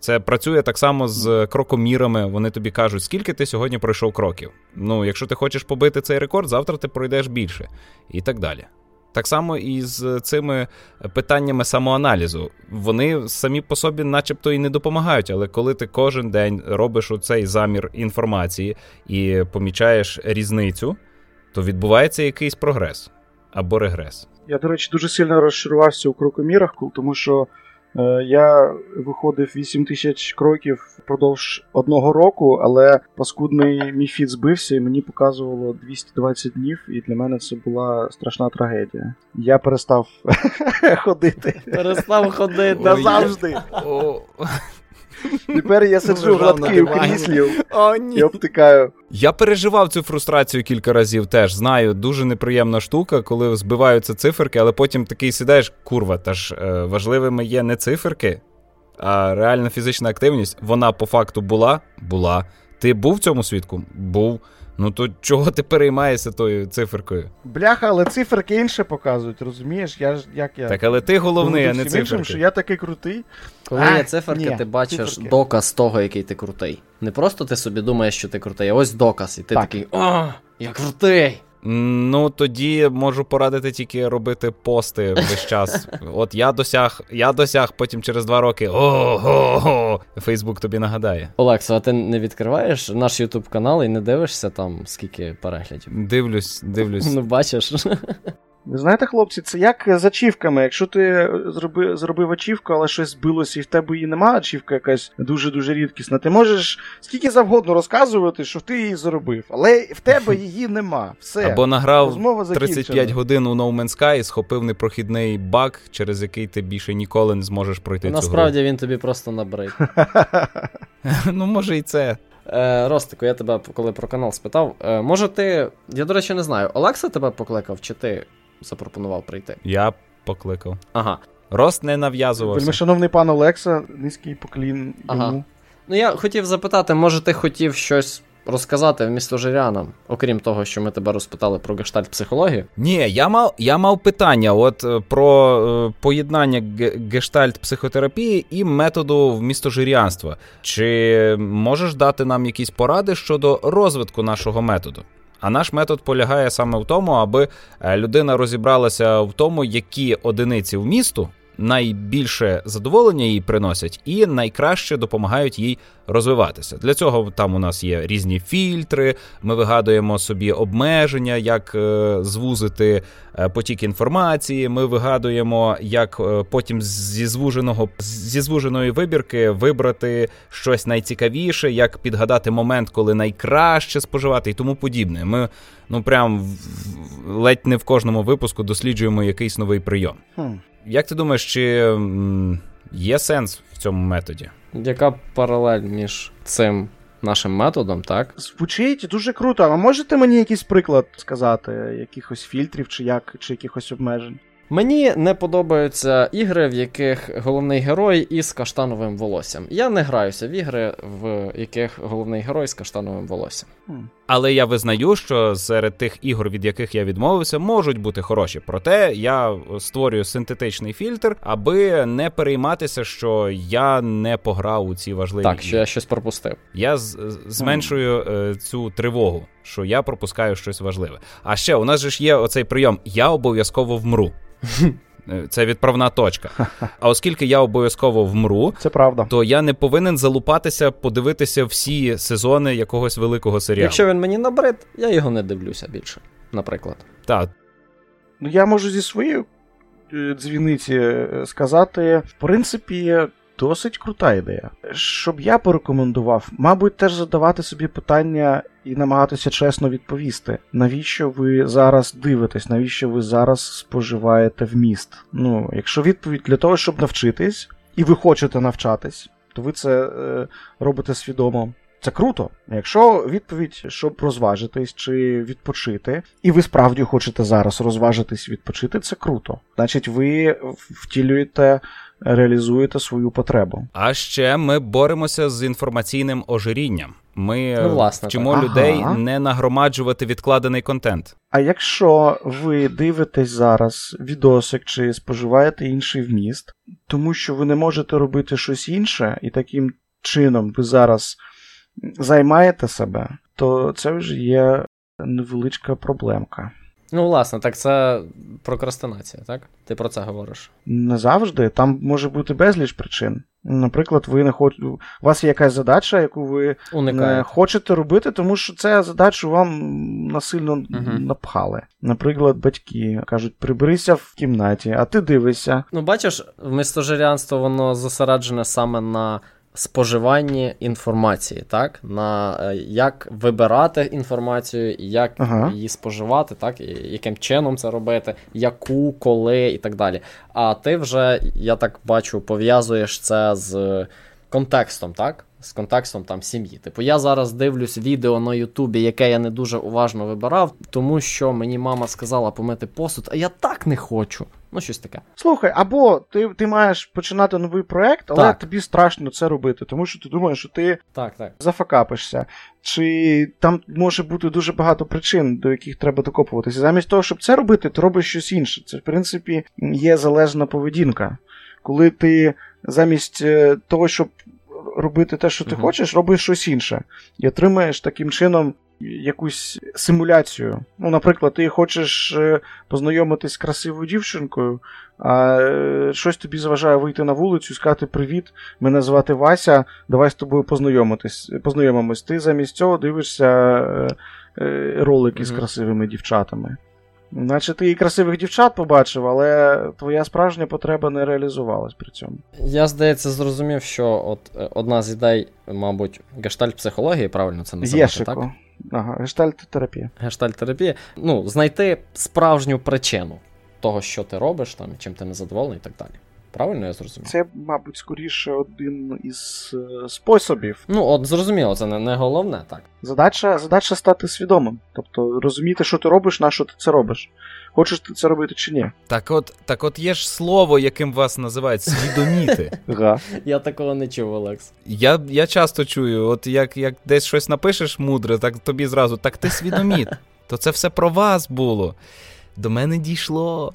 Це працює так само з крокомірами. Вони тобі кажуть, скільки ти сьогодні пройшов кроків. Ну, якщо ти хочеш побити цей рекорд, завтра ти пройдеш більше. І так далі. Так само і з цими питаннями самоаналізу. Вони самі по собі, начебто, і не допомагають, але коли ти кожен день робиш оцей замір інформації і помічаєш різницю, то відбувається якийсь прогрес або регрес. Я, до речі, дуже сильно розчарувався у крокомірах, тому що я виходив 8 тисяч кроків впродовж одного року, але паскудний мій фіт збився і мені показувало 220 днів, і для мене це була страшна трагедія. Я перестав ходити Перестав ходити. назавжди. Тепер я сиджу гладкий у кріслі і обтикаю. Я переживав цю фрустрацію кілька разів теж. Знаю, дуже неприємна штука, коли збиваються циферки, але потім такий сідаєш, курва, та ж е, важливими є не циферки, а реальна фізична активність. Вона по факту була? Була. Ти був в цьому свідку? Був. Ну то чого ти переймаєшся тою циферкою? Бляха, але циферки інше показують, розумієш? Я ж як я. Так, але ти головний, а не циферки. іншим, що я такий крутий. Коли А, є циферки, ні, ти бачиш циферки. доказ того, який ти крутий. Не просто ти собі думаєш, що ти крутий, а ось доказ, і ти Так. такий О, я крутий! Ну тоді можу порадити тільки робити пости весь час. От я досяг, я досяг, потім через два роки. Ого, Фейсбук тобі нагадає. Олексо, а ти не відкриваєш наш Ютуб канал і не дивишся там, скільки переглядів? Дивлюсь, дивлюсь. Ну, бачиш. Знаєте, хлопці, це як з ачівками. Якщо ти зробив, зробив ачівку, але щось збилося і в тебе її немає, ачівка якась дуже-дуже рідкісна, ти можеш скільки завгодно розказувати, що ти її зробив, але в тебе її нема. Все. Або награв 35 годин у No Man's Sky і схопив непрохідний баг, через який ти більше ніколи не зможеш пройти. Насправді цю Насправді він тобі просто набрид. Ну, може, і це. Е, Ростику, я тебе коли про канал спитав. Е, може, ти. Я, до речі, не знаю, Олекса тебе покликав, чи ти запропонував прийти? Я покликав. Ага. Рост не нав'язувався. шановний пан Олекса, низький поклін. Ага. Ну, я хотів запитати, може, ти хотів щось розказати містожирянам, окрім того, що ми тебе розпитали про гештальт психологію? Ні, я мав я мав питання от е, про е, поєднання гештальт психотерапії і методу вмістожирянства. Чи можеш дати нам якісь поради щодо розвитку нашого методу? А наш метод полягає саме в тому, аби е, людина розібралася в тому, які одиниці в місту найбільше задоволення їй приносять і найкраще допомагають їй розвиватися. Для цього там у нас є різні фільтри. Ми вигадуємо собі обмеження, як е, звузити потік інформації. Ми вигадуємо, як е, потім зі звуженого зі звуженої вибірки вибрати щось найцікавіше, як підгадати момент, коли найкраще споживати, і тому подібне. Ми ну прям ледь не в кожному випуску досліджуємо якийсь новий прийом. Як ти думаєш, чи є сенс в цьому методі? Яка паралель між цим нашим методом, так? Звучить дуже круто. А можете мені якийсь приклад сказати, якихось фільтрів чи як, чи якихось обмежень? Мені не подобаються ігри, в яких головний герой із каштановим волоссям. Я не граюся в ігри, в яких головний герой з каштановим волоссям. Але я визнаю, що серед тих ігор, від яких я відмовився, можуть бути хороші. Проте я створюю синтетичний фільтр, аби не перейматися, що я не пограв у ці важливі. Так, що я щось пропустив. Я з- зменшую е, цю тривогу, що я пропускаю щось важливе. А ще у нас же ж є оцей прийом: я обов'язково вмру. Е, це відправна точка. А оскільки я обов'язково вмру, це правда. то я не повинен залупатися, подивитися всі сезони якогось великого серіалу. Якщо він мені набрид, я його не дивлюся більше, наприклад. Так. Ну я можу зі своєї е, дзвіниці е, сказати, в принципі, досить крута ідея. Щоб я порекомендував, мабуть, теж задавати собі питання і намагатися чесно відповісти, навіщо ви зараз дивитесь, навіщо ви зараз споживаєте вміст. Ну, якщо відповідь для того, щоб навчитись, і ви хочете навчатись, то ви це е, робите свідомо. Це круто. Якщо відповідь, щоб розважитись чи відпочити, і ви справді хочете зараз розважитись, відпочити, це круто. Значить, ви втілюєте реалізуєте свою потребу. А ще ми боремося з інформаційним ожирінням. Ми ну, власне, вчимо так. людей ага. не нагромаджувати відкладений контент. А якщо ви дивитесь зараз відосик чи споживаєте інший вміст, тому що ви не можете робити щось інше, і таким чином ви зараз займаєте себе, то це вже є невеличка проблемка. Ну, власне, так це прокрастинація, так? Ти про це говориш? Не завжди. Там може бути безліч причин. Наприклад, ви не хоч... у вас є якась задача, яку ви Уникаєте. не хочете робити, тому що це задачу вам насильно угу. напхали. Наприклад, батьки кажуть, приберися в кімнаті, а ти дивишся. Ну, бачиш, мистожирянство воно зосереджене саме на споживанні інформації, так? На е, як вибирати інформацію, як ага. її споживати, так, і яким чином це робити, яку, коли і так далі. А ти вже, я так бачу, пов'язуєш це з контекстом, так? З контекстом там сім'ї. Типу, я зараз дивлюсь відео на Ютубі, яке я не дуже уважно вибирав, тому що мені мама сказала помити посуд, а я так не хочу. Ну, щось таке. Слухай, або ти ти маєш починати новий проект, але так. тобі страшно це робити, тому що ти думаєш, що ти так, так. зафакапишся. Чи там може бути дуже багато причин, до яких треба докопуватися. Замість того, щоб це робити, ти робиш щось інше. Це, в принципі, є залежна поведінка. Коли ти замість е, того, щоб робити те, що ти угу. хочеш, робиш щось інше. І отримаєш таким чином якусь симуляцію. Ну, Наприклад, ти хочеш е, познайомитись з красивою дівчинкою, а е, щось тобі заважає вийти на вулицю і сказати Привіт, мене звати Вася, давай з тобою познайомитись. познайомимось. Ти замість цього дивишся е, ролики mm-hmm. з красивими дівчатами. Наче ти і красивих дівчат побачив, але твоя справжня потреба не реалізувалась при цьому. Я, здається, зрозумів, що от одна з ідей, мабуть, гештальт-психології, правильно це називати, Єшико. так? Ага, гештальт-терапія. Гештальт-терапія. Ну, знайти справжню причину того, що ти робиш, там, чим ти незадоволений і так далі. Правильно я зрозумів? Це, мабуть, скоріше один із е, способів. Ну, от зрозуміло, це не, не головне, так. Задача, задача стати свідомим. Тобто розуміти, що ти робиш, на що ти це робиш. Хочеш ти це робити чи ні? Так от, так от є ж слово, яким вас називають свідоміти. Я такого не чув, Олекс. Я я часто чую, от як як десь щось напишеш мудре, так тобі зразу, так ти свідоміт. То це все про вас було. До мене дійшло.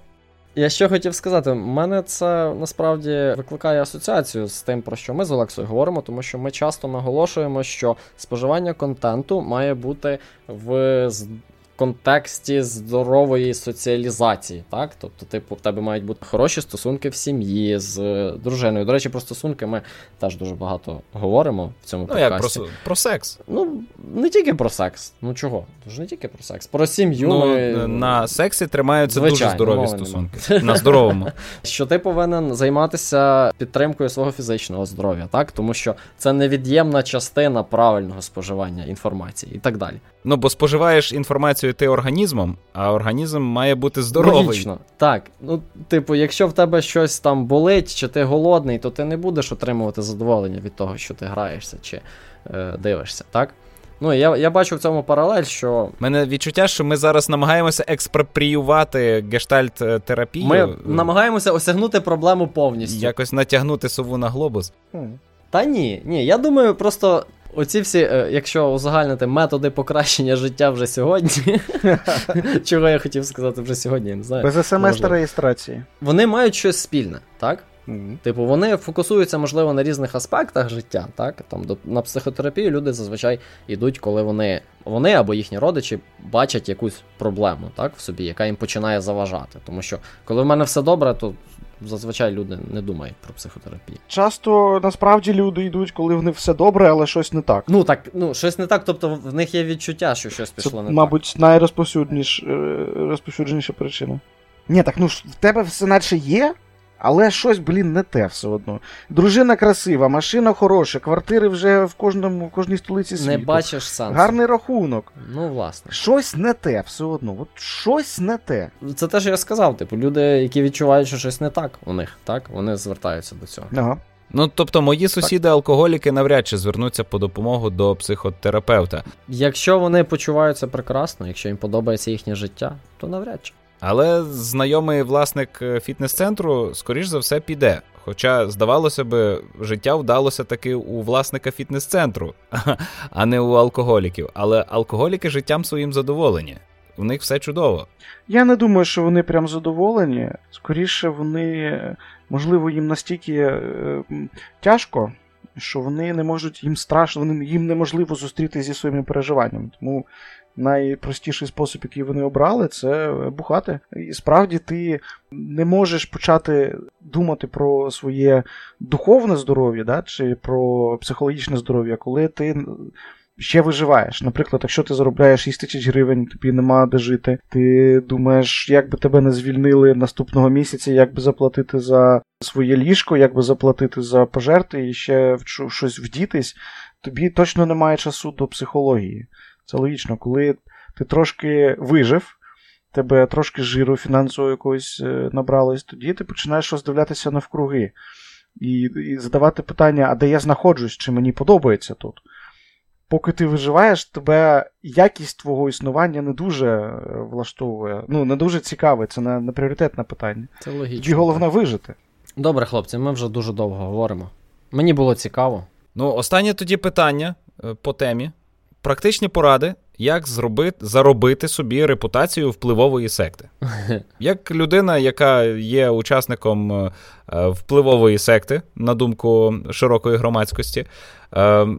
Я що хотів сказати, мене це насправді викликає асоціацію з тим, про що ми з Олексою говоримо, тому що ми часто наголошуємо, що споживання контенту має бути в контексті здорової соціалізації, так? Тобто, типу, в тебе мають бути хороші стосунки в сім'ї з дружиною. До речі, про стосунки ми теж дуже багато говоримо в цьому ну, подкасті. як про, про секс. Ну, не тільки про секс. Ну чого? Тож не тільки про секс. Про сім'ю. Ну, ми... На сексі тримаються Звичайно, дуже здорові стосунки. нема. На здоровому. Що ти повинен займатися підтримкою свого фізичного здоров'я, так? Тому що це невід'ємна частина правильного споживання інформації і так далі. Ну, бо споживаєш інформацію ти організмом, а організм має бути здоровий. Логічно. Так. Ну, типу, якщо в тебе щось там болить, чи ти голодний, то ти не будеш отримувати задоволення від того, що ти граєшся чи е, дивишся, так? Ну, я я бачу в цьому паралель, що. Мене відчуття, що ми зараз намагаємося експропріювати гештальт-терапію. Ми намагаємося осягнути проблему повністю. Якось натягнути сову на глобус. Та ні, ні. Я думаю, просто оці всі, е, якщо узагальнити методи покращення життя вже сьогодні. Чого я хотів сказати вже сьогодні, я не знаю. Без смс та реєстрації. Вони мають щось спільне, так? Mm-hmm. Типу, вони фокусуються, можливо, на різних аспектах життя, так? Там до, на психотерапію люди зазвичай йдуть, коли вони вони або їхні родичі бачать якусь проблему так, в собі, яка їм починає заважати. Тому що коли в мене все добре, то зазвичай люди не думають про психотерапію. Часто насправді люди йдуть, коли в них все добре, але щось не так. Ну так, ну щось не так, тобто в них є відчуття, що щось пішло Це, не мабуть, так. найрозповсюдженіша причина. Ні, так ну ж в тебе все наче є. Але щось, блін, не те все одно. Дружина красива, машина хороша, квартири вже в кожному, в кожній столиці світу. Не бачиш сенсу. Гарний рахунок. Ну, власне. Щось не те, все одно. От щось не те. Це те, що я сказав. Типу, люди, які відчувають, що щось не так у них, так? Вони звертаються до цього. Ага. Ну, тобто, мої сусіди-алкоголіки навряд чи звернуться по допомогу до психотерапевта. Якщо вони почуваються прекрасно, якщо їм подобається їхнє життя, то навряд чи. Але знайомий власник е, фітнес-центру, скоріш за все, піде. Хоча, здавалося би, життя вдалося таки у власника фітнес-центру, а не у алкоголіків. Але алкоголіки життям своїм задоволені. У них все чудово. Я не думаю, що вони прям задоволені. Скоріше, вони, можливо, їм настільки е, тяжко, що вони не можуть, їм страшно, їм неможливо зустріти зі своїми переживаннями. Тому найпростіший спосіб, який вони обрали, це бухати. І справді ти не можеш почати думати про своє духовне здоров'я да, чи про психологічне здоров'я, коли ти. Ще виживаєш. Наприклад, якщо ти заробляєш 6 тисяч гривень, тобі нема де жити. Ти думаєш, як би тебе не звільнили наступного місяця, як би заплатити за своє ліжко, як би заплатити за пожерти і ще в щось вдітись, тобі точно немає часу до психології. Це логічно, коли ти трошки вижив, тебе трошки жиру фінансового якогось набралось, тоді ти починаєш роздивлятися навкруги і, і задавати питання, а де я знаходжусь, чи мені подобається тут. Поки ти виживаєш, тебе якість твого існування не дуже влаштовує, ну, не дуже цікаве, це не, не пріоритетне питання. Це логічно. Тобі головне вижити. Добре, хлопці, ми вже дуже довго говоримо. Мені було цікаво. Ну, останнє тоді питання по темі. Практичні поради, як зробити, заробити собі репутацію впливової секти. Як людина, яка є учасником впливової секти, на думку широкої громадськості,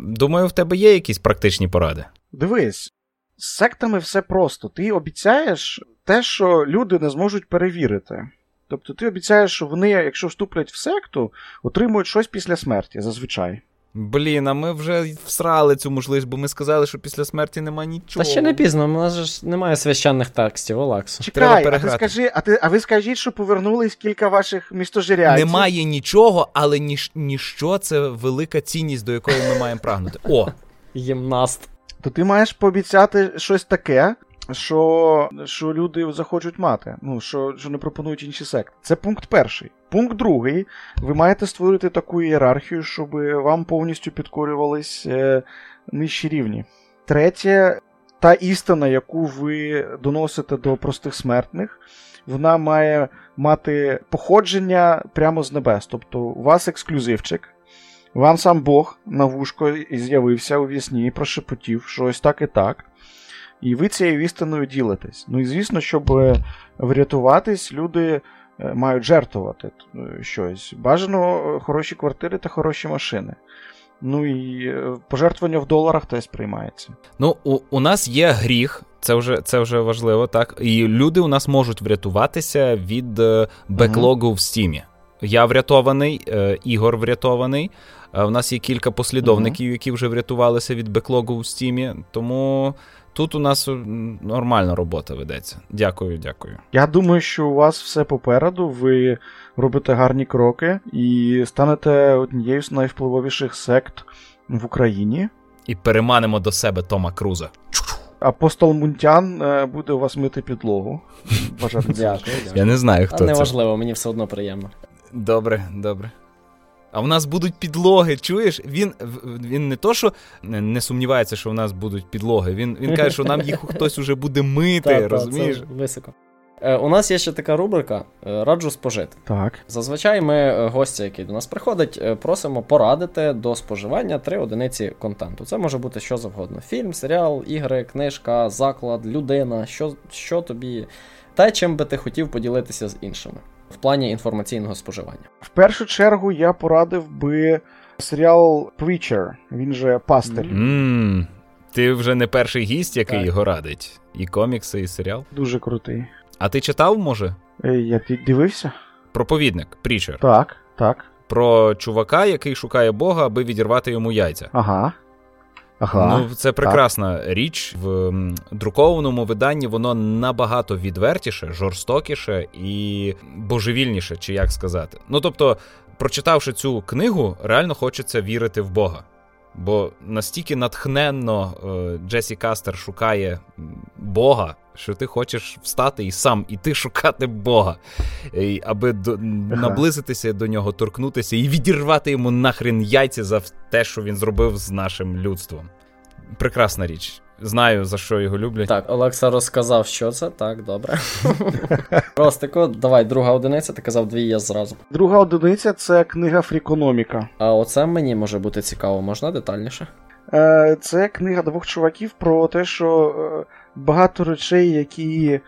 думаю, в тебе є якісь практичні поради. Дивись, з сектами все просто. Ти обіцяєш те, що люди не зможуть перевірити. Тобто ти обіцяєш, що вони, якщо вступлять в секту, отримують щось після смерті зазвичай. Блін, а ми вже всрали цю можливість, бо ми сказали, що після смерті нема нічого. Та ще не пізно, у нас ж немає священних текстів, Олексу. Чекай, а ти скажи, а ти, а ви скажіть, що повернулись кілька ваших містожирянців. Немає нічого, але ніж, ніщо це велика цінність, до якої ми маємо прагнути. О! Гімнаст. То ти маєш пообіцяти щось таке, що що люди захочуть мати, ну що що не пропонують інші секти. Це пункт перший. Пункт другий. Ви маєте створити таку ієрархію, щоб вам повністю підкорювались е, нижчі рівні. Третє, та істина, яку ви доносите до простих смертних, вона має мати походження прямо з небес. Тобто у вас ексклюзивчик. Вам сам Бог на вушко з'явився у вісні прошепотів, що ось так і так. І ви цією істиною ділитесь. Ну і звісно, щоб е, врятуватись, люди е, мають жертвувати е, щось. Бажано хороші квартири та хороші машини. Ну і пожертвування в доларах теж приймається. Ну, у, у нас є гріх. Це вже це вже важливо, так. І люди у нас можуть врятуватися від беклогу uh в стімі. Я врятований, Ігор врятований. У нас є кілька послідовників, uh які вже врятувалися від беклогу в стімі. Тому Тут у нас нормальна робота ведеться. Дякую, дякую. Я думаю, що у вас все попереду. Ви робите гарні кроки і станете однією з найвпливовіших сект в Україні. І переманимо до себе Тома Круза. Апостол Мунтян е, буде у вас мити підлогу. Бажати Дякую. Я не знаю, хто. А це. Неважливо, мені все одно приємно. Добре, добре. А в нас будуть підлоги. Чуєш? Він він не то, що не сумнівається, що в нас будуть підлоги. Він він каже, що нам їх хтось уже буде мити. розумієш? Це Високо. Е, у нас є ще така рубрика е, Раджу спожити. Так. Зазвичай ми е, гостя, який до нас приходить, просимо порадити до споживання три одиниці контенту. Це може бути що завгодно: фільм, серіал, ігри, книжка, заклад, людина, що, що тобі. Те, чим би ти хотів поділитися з іншими в плані інформаційного споживання. В першу чергу я порадив би серіал Preacher, він же пастир. Mm. Ти вже не перший гість, який так. його радить. І комікси, і серіал. Дуже крутий. А ти читав, може? Е, я дивився. Проповідник, Preacher. Так, так. Про чувака, який шукає Бога, аби відірвати йому яйця. Ага. Ага, Ну, Це прекрасна так. річ. В друкованому виданні воно набагато відвертіше, жорстокіше і божевільніше, чи як сказати. Ну тобто, прочитавши цю книгу, реально хочеться вірити в Бога. Бо настільки натхненно е, Джесі Кастер шукає Бога, що ти хочеш встати і сам іти шукати Бога, аби до, наблизитися до нього, торкнутися і відірвати йому нахрен яйця за те, що він зробив з нашим людством. Прекрасна річ. Знаю, за що його люблять. Так, Олекса розказав, що це. Так, добре. Ростико, давай, друга одиниця, ти казав дві я зразу. Друга одиниця це книга Фрікономіка. А оце мені може бути цікаво, можна детальніше? Е, це книга двох чуваків про те, що е, багато речей, які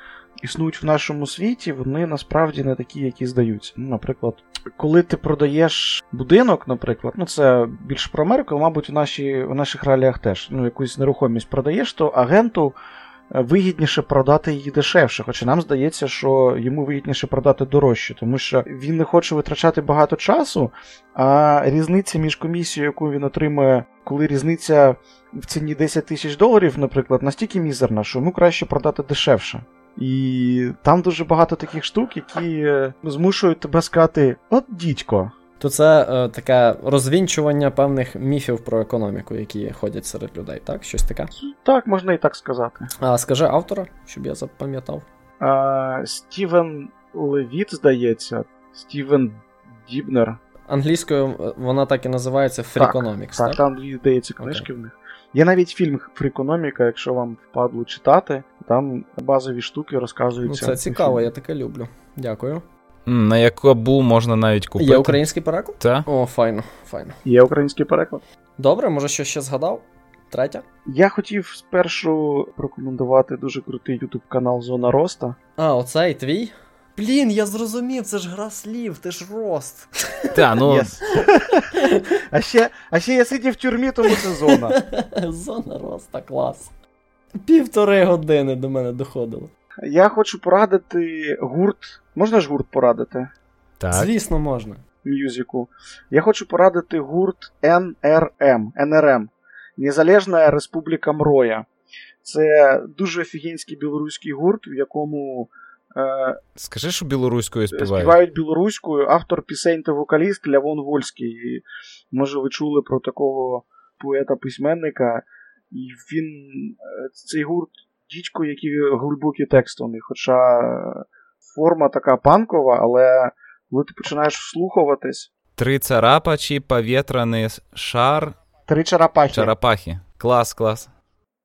існують в нашому світі, вони насправді не такі, які здаються. Ну, Наприклад, коли ти продаєш будинок, наприклад, ну це більше про Америку, мабуть, в, наші, в наших реаліях теж ну, якусь нерухомість продаєш, то агенту. Е, вигідніше продати її дешевше, хоча нам здається, що йому вигідніше продати дорожче, тому що він не хоче витрачати багато часу, а різниця між комісією, яку він отримує, коли різниця в ціні 10 тисяч доларів, наприклад, настільки мізерна, що йому краще продати дешевше. І там дуже багато таких штук, які е, змушують тебе сказати: от дідько. То це е, таке розвінчування певних міфів про економіку, які ходять серед людей, так? Щось таке? Так, можна і так сказати. А скажи автора, щоб я запам'ятав. А, Стівен Левіт, здається, Стівен Дібнер. Англійською е, вона так і називається Freakonomics, так? Так, там здається книжки okay. в них. Є навіть фільм Фрікономіка, якщо вам впадло читати, там базові штуки розказуються. Ну, Це цікаво, я таке люблю. Дякую. На яку можна навіть купити. Є український переклад? Так. О, файно, файно. Є український переклад. Добре, може, що ще згадав? Третя? Я хотів спершу рекомендувати дуже крутий ютуб канал Зона Роста. А, оцей твій? Блін, я зрозумів, це ж гра слів, ти ж рост. Та, ну... Yes. А ще а ще я сидів в тюрмі, тому це зона. Зона роста, клас. Півтори години до мене доходило. Я хочу порадити гурт. Можна ж гурт порадити? Так. Звісно, можна. мюзику. Я хочу порадити гурт НРМ. НРМ. Незалежна Республіка Мроя. Це дуже офігенський білоруський гурт, в якому. Е, Скажи, що білоруською співають. Співають білоруською, автор пісень та вокаліст Лявон Вольський. І, може, ви чули про такого поета-письменника. І він. Е, цей гурт дічко, які глибокі тексти у них. Хоча форма така панкова, але коли ти починаєш вслухуватись. Три царапа чи повітряний шар. Три чарапахи. Чарапахи. Клас, клас.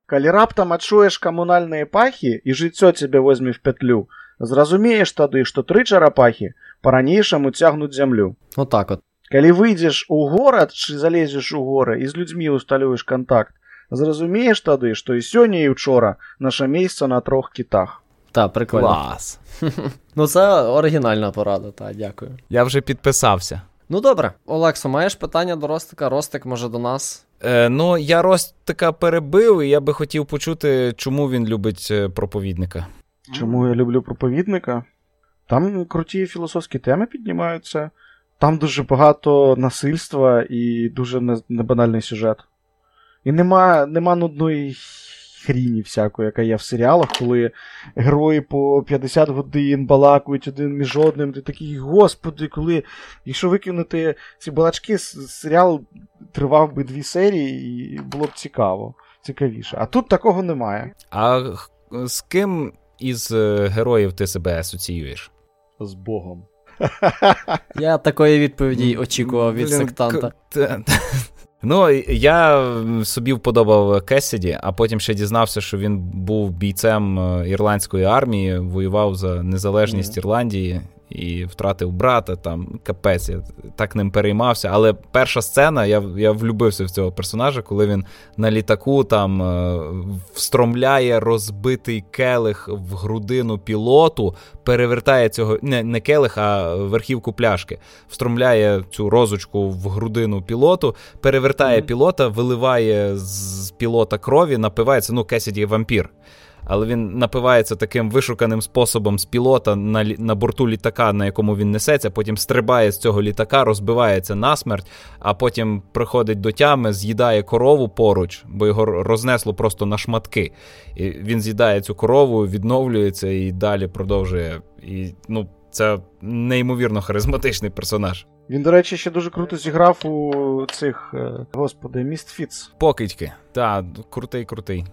Калі раптам адчуеш камунальныя пахі і жыццё цябе возьме в петлю, зразумееш тады, што тры чарапахі па-ранейшаму цягнуць зямлю. Вот так вот. Калі выйдзеш у горад чы залезеш у горы і з людзьмі усталюеш кантакт, зразумееш тады, што і сёння і учора наша месца на трох кітах. Так, прикольно. Клас. ну, це оригінальна порада, так, дякую. Я вже підписався. Ну добре, Олексо, маєш питання до Ростика? Ростик, може, до нас? Е, Ну, я Ростика перебив, і я би хотів почути, чому він любить е, проповідника. Чому я люблю проповідника? Там круті філософські теми піднімаються, там дуже багато насильства і дуже небанальний сюжет. І нема, нема нудної хріні всякої, яка є в серіалах, коли герої по 50 годин балакують один між одним. Ти такий, господи, коли. Якщо викинути ці балачки, серіал тривав би дві серії, і було б цікаво, цікавіше. А тут такого немає. А з ким із е, героїв ти себе асоціюєш? З Богом. Я такої відповіді очікував від сектанта. Ну, я собі вподобав Кесіді, а потім ще дізнався, що він був бійцем е, ірландської армії, воював за незалежність mm-hmm. Ірландії і втратив брата, там капець, я так ним переймався. Але перша сцена, я я влюбився в цього персонажа, коли він на літаку там е, встромляє розбитий келих в грудину пілоту, перевертає цього не, не келих, а верхівку пляшки, встромляє цю розочку в грудину пілоту, перевертає mm-hmm. пілота, виливає з пілота крові, напивається. Ну, Кесіді вампір але він напивається таким вишуканим способом з пілота на на борту літака, на якому він несеться, потім стрибає з цього літака, розбивається насмерть, а потім приходить до тями, з'їдає корову поруч, бо його рознесло просто на шматки. І Він з'їдає цю корову, відновлюється і далі продовжує. І, ну, Це неймовірно харизматичний персонаж. Він, до речі, ще дуже круто зіграв у цих, е, господи, Містфіц. Покидьки. Так, крутий, крутий.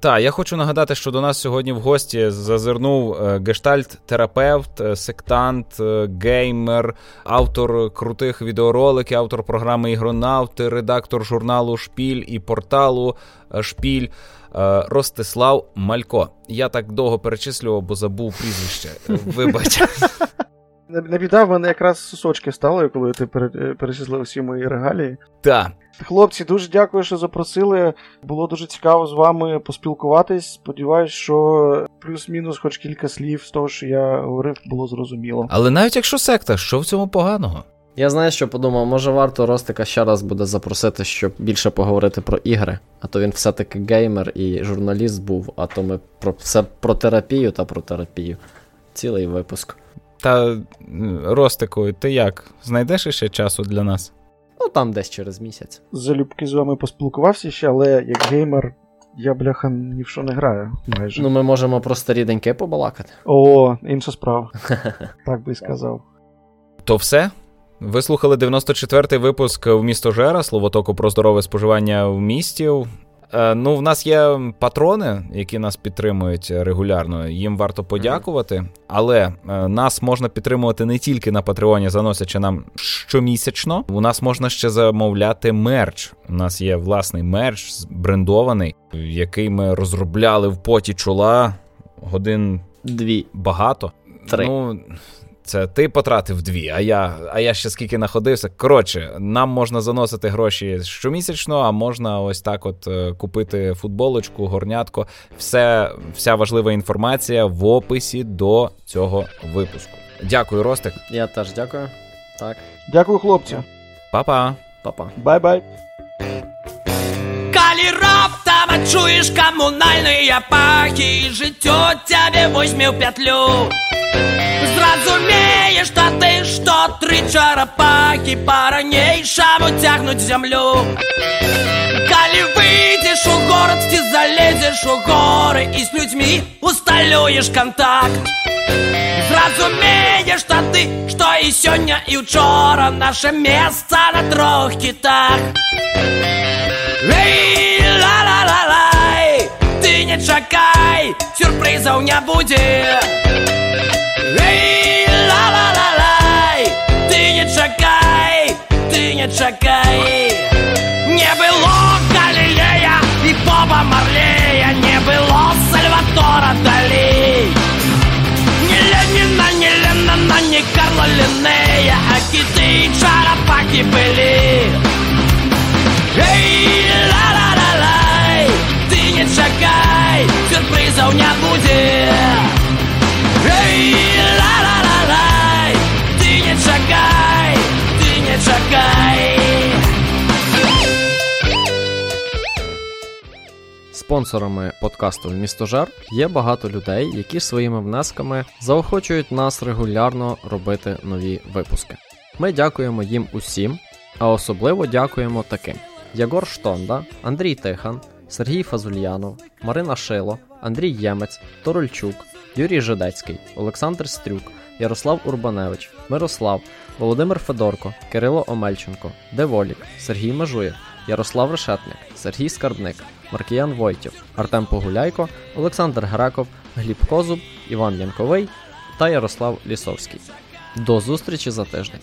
Так, я хочу нагадати, що до нас сьогодні в гості зазирнув е, гештальт-терапевт, е, сектант, е, геймер, автор крутих відеороликів, автор програми Ігронавти, редактор журналу Шпіль і порталу Шпіль Ростислав Малько. Я так довго перечислював, бо забув прізвище. Вибач. Не біда, в мене якраз сосочки стали, коли ти перечислив всі мої регалії. Так. Хлопці, дуже дякую, що запросили. Було дуже цікаво з вами поспілкуватись. Сподіваюсь, що плюс-мінус, хоч кілька слів з того, що я говорив, було зрозуміло. Але навіть якщо секта, що в цьому поганого? Я знаю, що подумав, може варто Ростика ще раз буде запросити, щоб більше поговорити про ігри. А то він все-таки геймер і журналіст був, а то ми про все про терапію та про терапію. Цілий випуск. Та Ростику, ти як? Знайдеш ще часу для нас? Ну, там десь через місяць. Залюбки з вами поспілкувався ще, але як геймер. Я, бляха, ні в що не граю майже. Ну, ми можемо про старі деньки побалакати. О, інша справа. Так би і сказав. То все? Ви слухали 94-й випуск в місто Жера, словотоку про здорове споживання в місті. Е, ну, в нас є патрони, які нас підтримують регулярно. Їм варто подякувати. Але е, нас можна підтримувати не тільки на Патреоні, заносячи нам щомісячно. У нас можна ще замовляти мерч. У нас є власний мерч, брендований, який ми розробляли в поті чола годин дві багато. Три. Ну, це ти потратив дві, а я а я ще скільки находився. Коротше, нам можна заносити гроші щомісячно, а можна ось так: от е, купити футболочку, горнятко. Все, Вся важлива інформація в описі до цього випуску. Дякую, Ростик. Я теж дякую. Так. Дякую, хлопці. Па-па. Па-па. Бай-бай. Калі раптам Нават чуєш комунальні пахи, життя тебе возьме в петлю. Зразумеешь, что ты, что три черепахи по-ранейшему тягнуть землю. Коли выйдешь у город, ты залезешь у горы и с людьми усталюешь контакт. Зразумеешь, что ты, что и сегодня, и вчора наше место на трех китах. Эй, ла-ла-ла-лай, ты Не чакай, сюрпризов не будет. Эй, ла-ла-ла-лай, ты не чакай, ты не чакай. Не было Галилея и Боба Марлея, не было Сальватора Дали. Не Ленина, не Леннона, не Карла Линнея, а киты и чарапаки были. Эй, ла-ла-ла-лай, ты не чакай, сюрпризов не будет. Эй, ла-ла-ла-лай, ты не чакай, ты не чакай. Спонсорами подкасту Містожар є багато людей, які своїми внесками заохочують нас регулярно робити нові випуски. Ми дякуємо їм усім, а особливо дякуємо таким: Ягор Штонда, Андрій Тихан, Сергій Фазульянов, Марина Шило, Андрій Ємець, Торольчук, Юрій Жидецький, Олександр Стрюк, Ярослав Урбаневич, Мирослав, Володимир Федорко, Кирило Омельченко, Деволік, Сергій Межуєв, Ярослав Решетник, Сергій Скарбник, Маркіян Войтів, Артем Погуляйко, Олександр Греков, Гліб Козуб, Іван Янковий та Ярослав Лісовський. До зустрічі за тиждень!